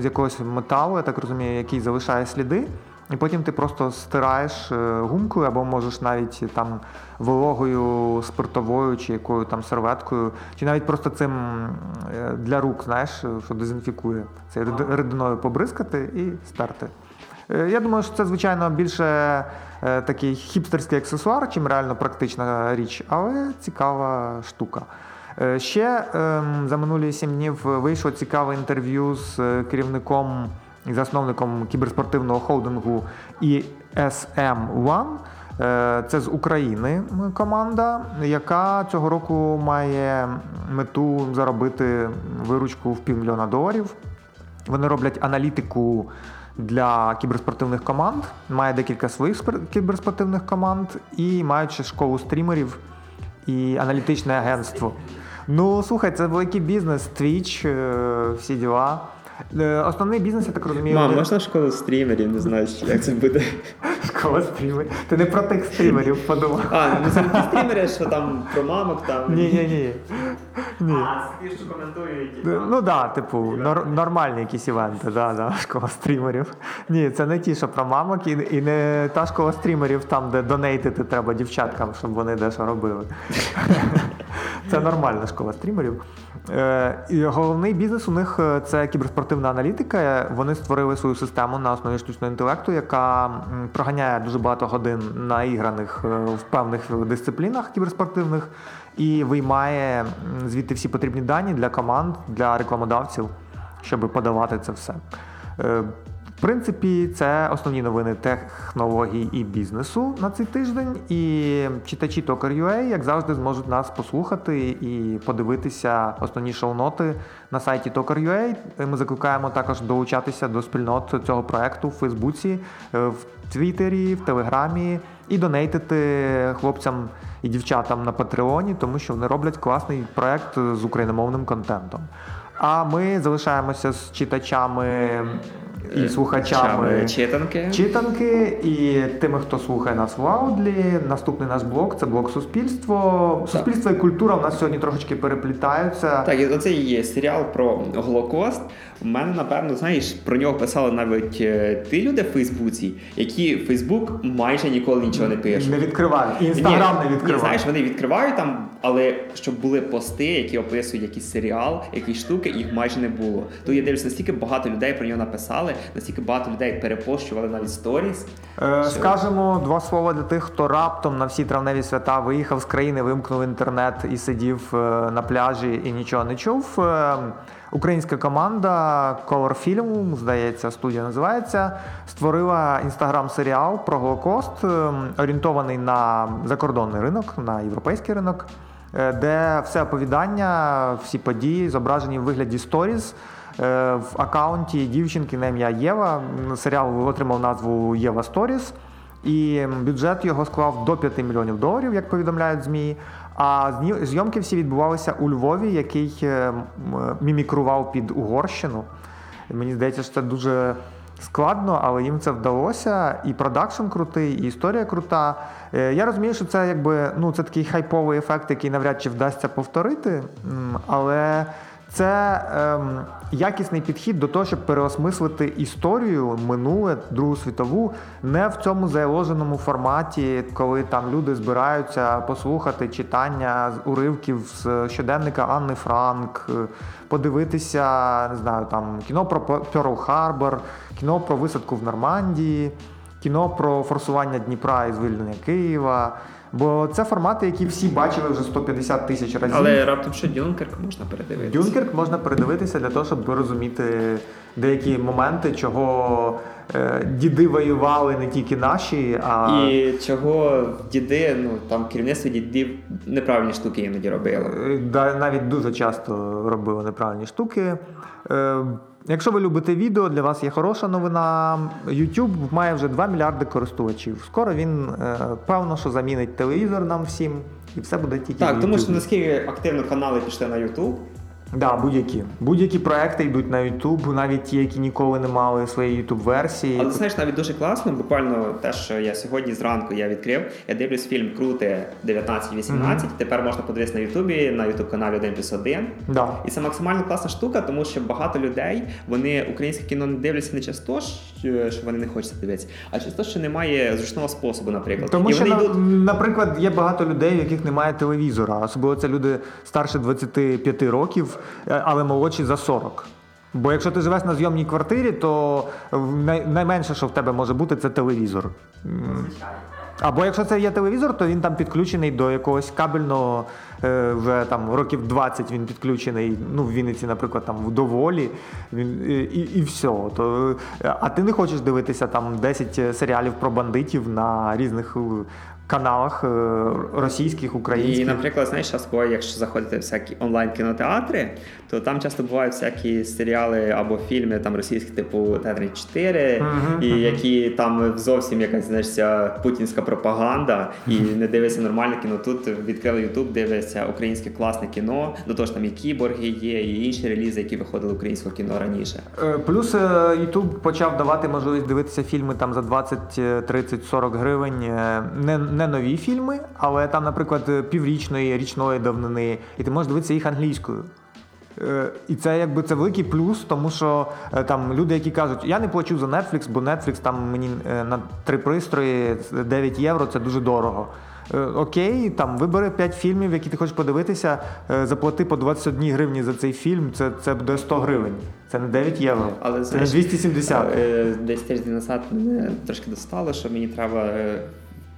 з якогось металу, я так розумію, який залишає сліди. І потім ти просто стираєш гумкою або можеш навіть там вологою спиртовою чи якою там серветкою, чи навіть просто цим е, для рук, знаєш, що дезінфікує це рідиною побризкати і стерти. Е, я думаю, що це, звичайно, більше такий хіпстерський аксесуар, чим реально практична річ, але цікава штука. Ще ем, за минулі сім днів вийшло цікаве інтерв'ю з керівником і засновником кіберспортивного холдингу ESM One. Е, це з України команда, яка цього року має мету заробити виручку в півмільйона доларів. Вони роблять аналітику для кіберспортивних команд, має декілька своїх кіберспортивних команд і мають ще школу стрімерів і аналітичне агентство. Ну, слухай, це великий бізнес, Twitch, е, всі діла. Е, основний бізнес, я так розумію. Мам, можна школу стрімерів, не знаю, як це буде. Школа стрімерів. Ти не про тих стрімерів подумав. А, ну це ті стрімери, що там про мамок там. Ні, ні, ні. Ні. А, ті, що коментують. Ну так, да, типу, нор- нормальні якісь івенти, да, да, школа стрімерів. Ні, це не ті, що про мамок, і, і не та школа стрімерів, там, де донейтити треба дівчаткам, щоб вони дещо робили. Це нормальна школа стрімерів. Е, і Головний бізнес у них е, це кіберспортивна аналітика. Вони створили свою систему на основі штучного інтелекту, яка проганяє дуже багато годин наіграних е, в певних дисциплінах кіберспортивних і виймає звідти всі потрібні дані для команд, для рекламодавців, щоб подавати це все. В принципі, це основні новини технологій і бізнесу на цей тиждень. І читачі Talker.ua, як завжди, зможуть нас послухати і подивитися основні шоу-ноти на сайті Talker.ua. Ми закликаємо також долучатися до спільнот цього проекту в Фейсбуці, в Твіттері, в Телеграмі і донейтити хлопцям і дівчатам на Патреоні, тому що вони роблять класний проект з україномовним контентом. А ми залишаємося з читачами і слухачами читанки. читанки, і тими, хто слухає нас в аудлі. Наступний наш блог це блог Суспільство. Суспільство і культура у нас сьогодні трошечки переплітаються. Так, і оце є серіал про Голокост. У мене, напевно, знаєш, про нього писали навіть е, ті люди в Фейсбуці, які Фейсбук майже ніколи нічого не пишуть. Не відкривають. Інстаграм не відкривають. знаєш, вони відкривають там, але щоб були пости, які описують якийсь серіал, якісь штуки, їх майже не було. То я дивлюся, настільки багато людей про нього написали, настільки багато людей перепощували навіть сторіс. Е, Скажемо два слова для тих, хто раптом на всі травневі свята виїхав з країни, вимкнув інтернет і сидів е, на пляжі і нічого не чув. Е, Українська команда Color Film, здається, студія називається, створила інстаграм-серіал про Голокост, орієнтований на закордонний ринок, на європейський ринок, де все оповідання, всі події зображені в вигляді сторіз. В аккаунті дівчинки на ім'я Єва серіал отримав назву Єва Сторіс, і бюджет його склав до 5 мільйонів доларів, як повідомляють ЗМІ. А зйомки всі відбувалися у Львові, який е, мімікрував під Угорщину. Мені здається, що це дуже складно, але їм це вдалося. І продакшн крутий, і історія крута. Е, я розумію, що це якби ну це такий хайповий ефект, який навряд чи вдасться повторити. Але це ем, якісний підхід до того, щоб переосмислити історію минуле Другу світову, не в цьому заложеному форматі, коли там люди збираються послухати читання уривків з щоденника Анни Франк, подивитися, не знаю, там кіно про Перл Харбор, кіно про висадку в Нормандії, кіно про форсування Дніпра і звільнення Києва. Бо це формати, які всі бачили вже 150 тисяч разів. Але раптом що Дюнкерк можна передивитися. Дюнкерк можна передивитися для того, щоб розуміти деякі моменти, чого е, діди воювали не тільки наші, а і чого діди, ну там керівництво дідів неправильні штуки іноді робило. Е, да, навіть дуже часто робили неправильні штуки. Е, Якщо ви любите відео, для вас є хороша новина. YouTube має вже 2 мільярди користувачів. Скоро він е, певно, що замінить телевізор нам всім, і все буде тільки. Так, тому що наскільки активно канали пішли на YouTube. Да, будь-які. Будь-які проекти йдуть на YouTube, навіть ті, які ніколи не мали своєї youtube версії Але знаєш, навіть дуже класно. Буквально те, що я сьогодні зранку я відкрив. Я дивлюсь фільм Круте 19-18. Mm-hmm. Тепер можна подивитися на Ютубі, на Ютуб каналі 1 плюс 1. Да. І це максимально класна штука, тому що багато людей вони українське кіно не дивляться не часто, що вони не хочуть дивитися, а часто, що немає зручного способу, наприклад. Тому І що, вони йдуть... наприклад, є багато людей, у яких немає телевізора, особливо це люди старше 25 років. Е, але молодші за 40. Бо якщо ти живеш на зйомній квартирі, то найменше, що в тебе може бути, це телевізор. Або якщо це є телевізор, то він там підключений до якогось кабельного е, вже там років 20 він підключений. Ну в Вінниці, наприклад, там в доволі. Він і, і все. То, А ти не хочеш дивитися там 10 серіалів про бандитів на різних каналах е, російських, українських. І, наприклад, знаєш, зараз якщо заходити в всякі онлайн-кінотеатри, то там часто бувають всякі серіали або фільми там російські, типу Театрі 4, uh-huh, і uh-huh. які там зовсім якась знаєш, путінська пропаганда, і не дивиться нормальне кіно. Тут відкрили Ютуб, дивиться українське класне кіно, до того ж там і кіборги є, і інші релізи, які виходили українського кіно раніше. Е, плюс Ютуб почав давати можливість дивитися фільми там за 20, 30, 40 гривень. Не не нові фільми, але там, наприклад, піврічної, річної давнини, і ти можеш дивитися їх англійською. Е, і це якби це великий плюс, тому що е, там люди, які кажуть, я не плачу за Netflix, бо Netflix там мені е, на три пристрої 9 євро це дуже дорого. Окей, там вибери 5 фільмів, які ти хочеш подивитися, заплати по 21 гривні за цей фільм, це це буде 100 гривень. Це не 9 євро. Але це не 270. Десь тиждень назад мене трошки достало, що мені треба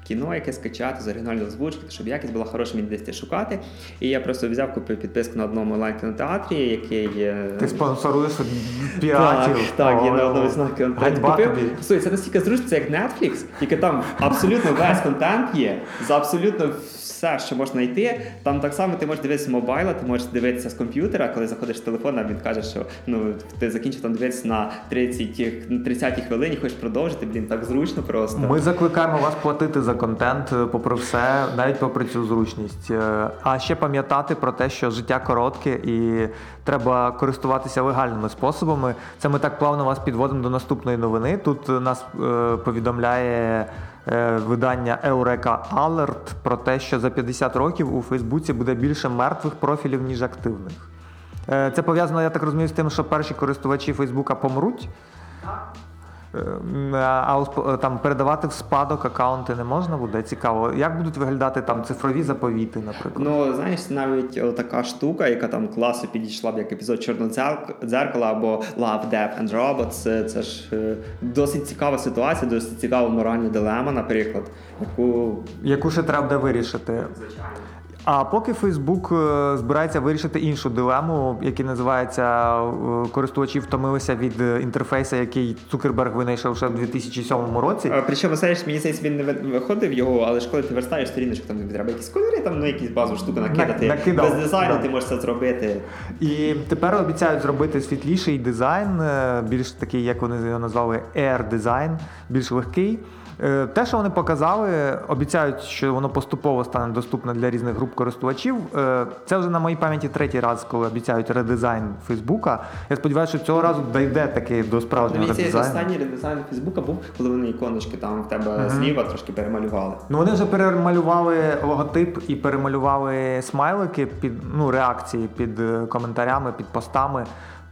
кіно, яке скачати з оригінальної озвучки, щоб якість була хороша, мені десь шукати. І я просто взяв купив підписку на одному онлайн-кінотеатрі, який. Ти спонсоруєш піратів. Так, так, є на одному з кінотеатрів купив. Слухай, це настільки зручно, це як Netflix, тільки там абсолютно весь контент є, за абсолютно все, що можна знайти. Там так само ти можеш дивитися з мобайла, ти можеш дивитися з комп'ютера, коли заходиш з телефона, він каже, що ну ти закінчив там дивитися на 30 30 хвилині, хочеш продовжити. Блін, так зручно просто. Ми закликаємо вас платити за контент, е, попри все, навіть попри цю зручність. Е, а ще пам'ятати про те, що життя коротке і треба користуватися легальними способами. Це ми так плавно вас підводимо до наступної новини. Тут нас е, повідомляє. Е, видання Eureka Alert про те, що за 50 років у Фейсбуці буде більше мертвих профілів, ніж активних. Це пов'язано, я так розумію, з тим, що перші користувачі Фейсбука помруть. Е, а е, там передавати в спадок аккаунти не можна буде. Цікаво. Як будуть виглядати там цифрові заповіти, наприклад? Ну знаєш, навіть така штука, яка там класно підійшла б як епізод Чорного дзеркала або Love, Death and Robots. Це ж е, досить цікава ситуація, досить цікава моральна дилема, наприклад, яку яку ще треба вирішити. Звичайно. А поки Фейсбук збирається вирішити іншу дилему, яка називається е, користувачі втомилися від е, інтерфейсу, який Цукерберг винайшов ще в 2007 році. Причому знаєш, мені здається, він не виходив його, але ж коли ти верстаєш сторіночку, там тобі треба якісь кольори, там ну якісь базові штуки накидати. Накидав. Без дизайну да. ти можеш це зробити. І тепер обіцяють зробити світліший дизайн, е, більш такий, як вони його назвали, Air дизайн, більш легкий. Е, те, що вони показали, обіцяють, що воно поступово стане доступне для різних груп користувачів. Е, це вже на моїй пам'яті третій раз, коли обіцяють редизайн Фейсбука. Я сподіваюся, що цього разу дійде таки до справжнього редизайну. Останній редизайн Фейсбука був, коли вони іконочки там в тебе uh-huh. зліва трошки перемалювали. Ну вони вже перемалювали логотип і перемалювали смайлики під ну реакції під е, коментарями, під постами.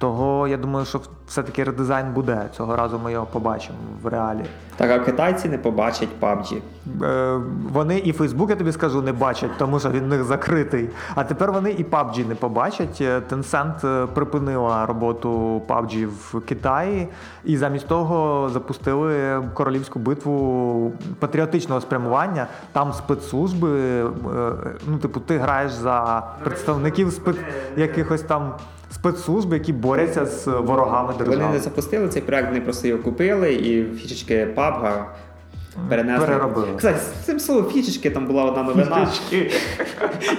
Того я думаю, що все-таки редизайн буде. Цього разу ми його побачимо в реалі. Так, а китайці не побачать PUBG. Е, Вони і Facebook, я тобі скажу, не бачать, тому що він в них закритий. А тепер вони і PUBG не побачать. Е, Tencent е, припинила роботу PUBG в Китаї і замість того запустили королівську битву патріотичного спрямування. Там спецслужби, е, ну, типу, ти граєш за представників спец... якихось там спецслужби, які борються з ворогами держави. Вони не запустили цей проект, вони просто його купили і фішечки PUBG перенесли. Переробили. Кстати, з цим словом фішечки там була одна новина. Фішечки.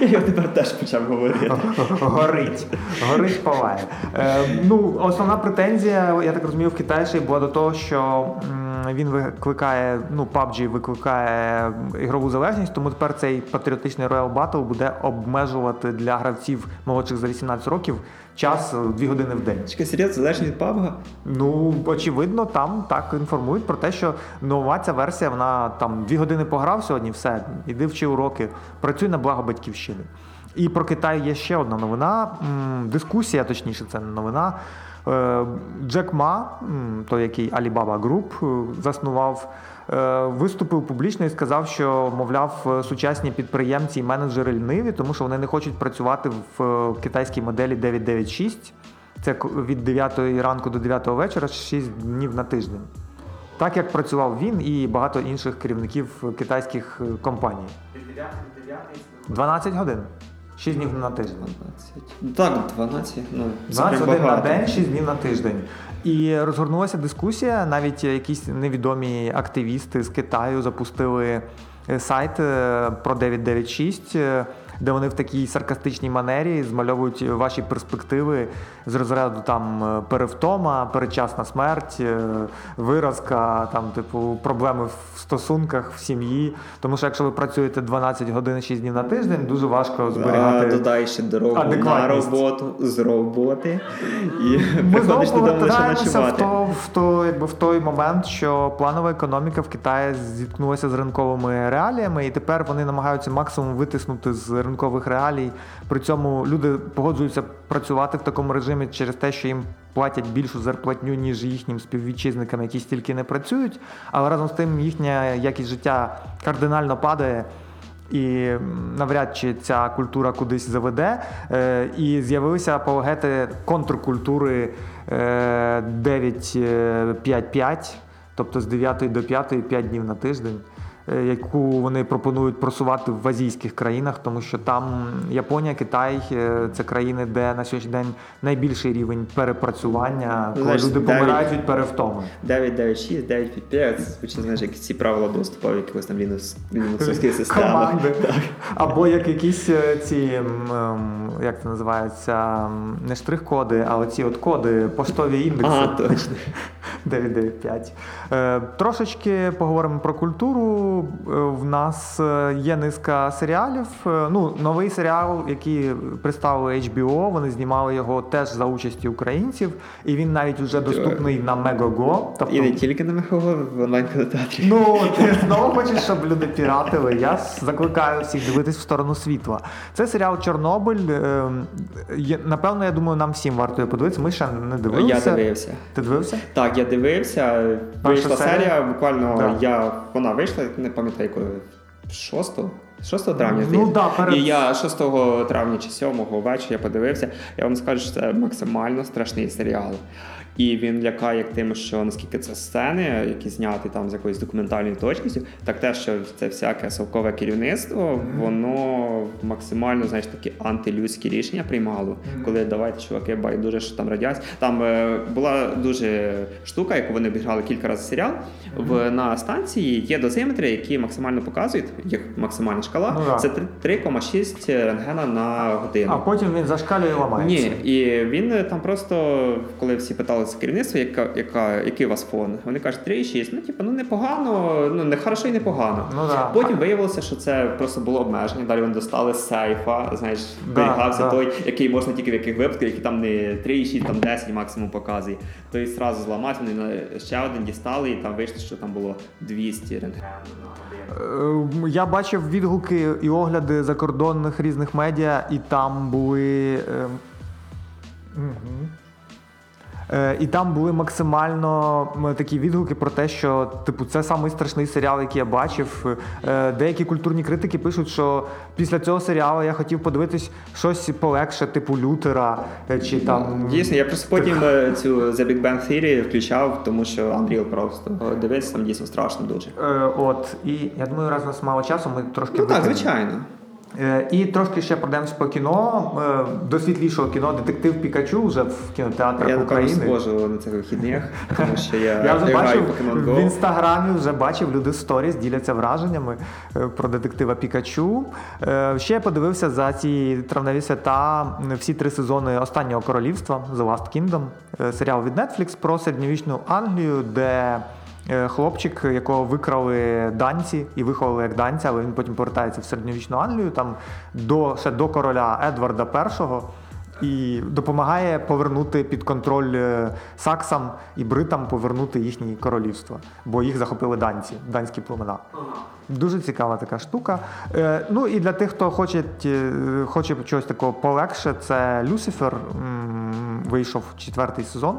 Я його тепер теж почав говорити. Горить. Горить палає. Е, ну, Основна претензія, я так розумію, в Китаї ще була до того, що він викликає, ну, PUBG викликає ігрову залежність, тому тепер цей патріотичний Royal Battle буде обмежувати для гравців молодших за 18 років час 2 години в день. Чекай, серйозно, залежно від PUBG? Ну, очевидно, там так інформують про те, що нова ця версія, вона там 2 години пограв сьогодні, все, іди вчи уроки, працюй на благо батьківщини. І про Китай є ще одна новина, дискусія, точніше, це не новина. Е, Джек Ма, той, який Alibaba Group е, заснував, е, виступив публічно і сказав, що, мовляв, сучасні підприємці і менеджери льниві, тому що вони не хочуть працювати в китайській моделі 996. Це від 9 ранку до 9 вечора 6 днів на тиждень. Так як працював він і багато інших керівників китайських компаній. Від 9 до 9 12 годин. 6 днів на тиждень. 12. Так, 12. Ну, 12 один на день, 6 днів на тиждень. І розгорнулася дискусія. Навіть якісь невідомі активісти з Китаю запустили сайт е, про 996 де вони в такій саркастичній манері змальовують ваші перспективи з розряду там е, перевтома, передчасна смерть, е, виразка, там, типу, проблеми в стосунках, в сім'ї. Тому що якщо ви працюєте 12 годин 6 днів на тиждень, дуже важко зберігати. Додай ще дорогу на роботу з роботи і Ми знову повертаємося в, то, в, то, якби, в той момент, що планова економіка в Китаї зіткнулася з ринковими реаліями, і тепер вони намагаються максимум витиснути з ринкових реалій. При цьому люди погоджуються працювати в такому режимі через те, що їм платять більшу зарплатню, ніж їхнім співвітчизникам, які стільки не працюють. Але разом з тим їхня якість життя кардинально падає. І навряд чи ця культура кудись заведе. Е, і з'явилися апологети контркультури 9-5-5, е, тобто з 9 до 5 5 днів на тиждень. Е, яку вони пропонують просувати в азійських країнах, тому що там Японія, Китай е, це країни, де на сьогоднішній день найбільший рівень перепрацювання, коли знаєш, люди 9, помирають від перевтоми. 996, 955, звучить, знаєш, як ці правила доступу в якихось там лінуксовських системах. Або як якісь е, ці, як це називається, не штрих-коди, а оці от коди, поштові індекси. А, точно. 995. Трошечки поговоримо про культуру. Е, в нас е, є низка серіалів. Е, ну, новий серіал, який представили HBO, Вони знімали його теж за участі українців, і він навіть вже доступний на Megogo. Тобто... І не тільки на Megogo, в онлайн кінотеатрі Ну ти знову хочеш, щоб люди піратили. Я закликаю всіх дивитись в сторону світла. Це серіал Чорнобиль. Напевно, я думаю, нам всім варто подивитися. Ми ще не дивилися. Я дивився. Ти дивився? Так, я дивився. Вийшла серія, буквально так. я вона вийшла не пам'ятаю, коли 6 6 травня ну, да, перед... І я 6 травня чи 7 вечора я подивився. Я вам скажу, що це максимально страшний серіал. І він лякає тим, що наскільки це сцени, які зняті там з якоїсь документальної точки, так те, що це всяке совкове керівництво, воно максимально знаєш такі антилюдські рішення приймало, коли давайте чуваки байдуже, що там радяться. Там е, була дуже штука, яку вони обіграли кілька разів серіал. В на станції є дозиметри, які максимально показують їх максимальна шкала. Ну, це 3,6 рентгена на годину. А потім він зашкалює і ламається. Ні, і він там просто коли всі питали з керівництва, яка, яка, який у вас фон. Вони кажуть 3,6. Ну, типу, ну непогано, ну не хорошо і непогано. Ну, да. Потім виявилося, що це просто було обмеження. Далі вони достали з сейфа, знаєш, зберігався да, той, який можна тільки в яких випадках, які там не 3,6, там 10 максимум показує. То і зразу зламати, вони ще один дістали, і там вийшло, що там було 200 рентгенів. Е, я бачив відгуки і огляди закордонних різних медіа, і там були. Угу. Е, і там були максимально такі відгуки про те, що типу це самий страшний серіал, який я бачив. Е, деякі культурні критики пишуть, що після цього серіалу я хотів подивитись щось полегше, типу Лютера е, чи там. Дійсно, я просто потім цю The Big Bang Theory включав, тому що Unreal просто дивитися там дійсно страшно дуже. От і я думаю, раз у нас мало часу, ми трошки Ну так, звичайно. Е, і трошки ще пройдемось по кіно. Е, до світлішого кіно Детектив Пікачу вже в кінотеатрах я України. Я схожу на цих вихідних, тому що я я вже бачив в інстаграмі, вже бачив люди сторіс, діляться враженнями е, про детектива Пікачу. Ще я подивився за ці травневі свята всі три сезони останнього королівства The Last Kingdom, серіал від Netflix про середньовічну Англію, де хлопчик, якого викрали данці і виховали як данця, але він потім повертається в середньовічну Англію, там до ще до короля Едварда І. І допомагає повернути під контроль е, саксам і бритам повернути їхні королівства, бо їх захопили данці, данські племена. Дуже цікава така штука. Е, ну і для тих, хто хоче хоче чогось такого полегше, це Люсифер вийшов четвертий сезон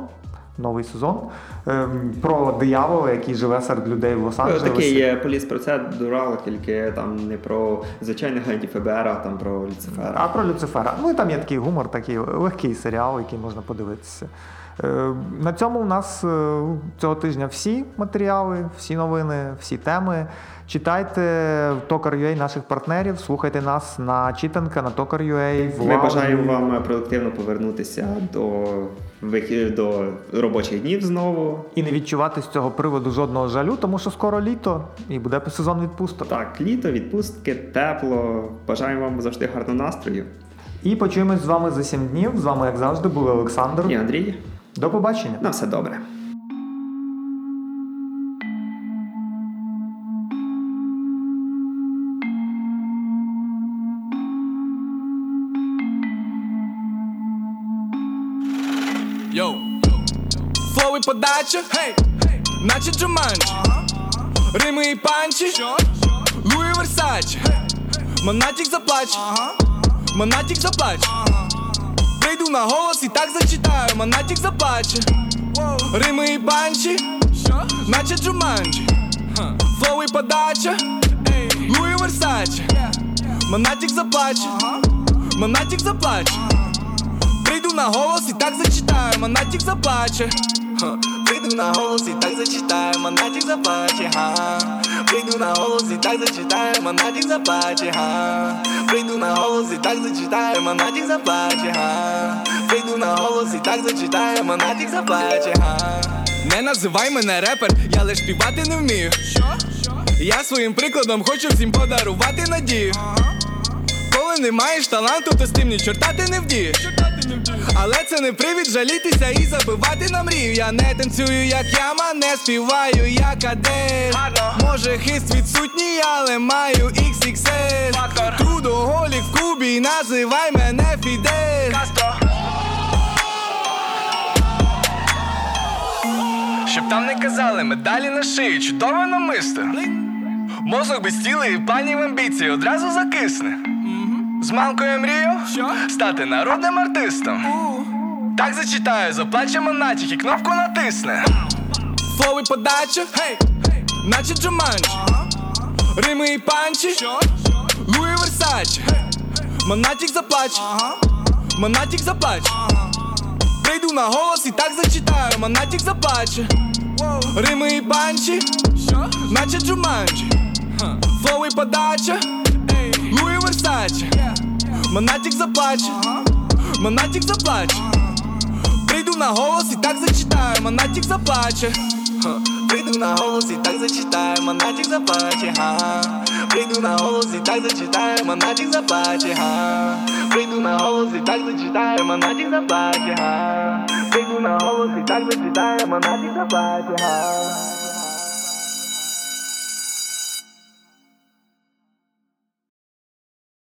новий сезон ем, про диявола, який живе серед людей в Лос-Анджелесі. Такий є поліс процедурал, тільки там не про звичайних агентів ФБР, а там про Люцифера. А про Люцифера. Ну і там є такий гумор, такий легкий серіал, який можна подивитися. Е, на цьому у нас е, цього тижня всі матеріали, всі новини, всі теми. Читайте в Токар.ua наших партнерів, слухайте нас на читанка на Токар.ua. Ми бажаємо вам продуктивно повернутися до до робочих днів знову. І не відчувати з цього приводу жодного жалю, тому що скоро літо і буде сезон відпусток. Так, літо, відпустки, тепло. Бажаємо вам завжди гарного настрою. І почуємось з вами за сім днів. З вами, як завжди, були Олександр і Андрій. До побачення. На все добре. Yo, flow і подача, hey. наче Джуманджі. Рими і панчі, Луї Версачі. Монатік заплаче, Монатік заплаче Прийду на голос і так зачитаю, Монатік заплаче Рими і панчі, наче Джуманджі. Flow і подача, Луї Версачі. Монатік заплаче, Монатік заплаче Прийду на голос і так зачитаю, монатік заплаче Прийду на голос і так зачитаю, монатік заплаче ха Прийду на голос і так зачитаю, монатік заплаче, га Прийду на голос і так зачитаю, монатік заплаче, га Прийду на голос і так зачитаю, монатік заплаче, га Не називай мене репер, я лиш співати не вмію. Що? Я своїм прикладом хочу всім подарувати надію. Коли не маєш таланту, то з тим ні чорта ти не вдієш. Але це не привід жалітися і забивати на мрію. Я не танцюю, як яма, не співаю, як Адель Може, хист відсутній, але маю XXS Трудоголік в кубі, називай мене Фідель Щоб там не казали, медалі на шиї, чудове намисто Мозок без тіла і планів амбіцій одразу закисне. Змалку я мрію стати народним артистом. Так зачитаю, заплаче монатік і кнопку натисне. Flow і подача, наче Джуманджі. Рими і панчі, Луї Версачі. Монатік заплаче, монатік заплаче. Прийду на голос і так зачитаю, монатік заплаче. Рими і панчі, наче Джуманджі. Flow і подача, Луї Версачі. Монатік заплаче, монатік заплаче. Прийду на голос і так зачитаю, монатік заплаче. Прийду на голос і так зачитаю, монатік заплаче, га. Прийду на голос і так зачитаю, монатік заплаче, га. Прийду на голос і так зачитаю, монатік заплаче, га. Прийду на голос і так зачитаю, монатік заплаче, га.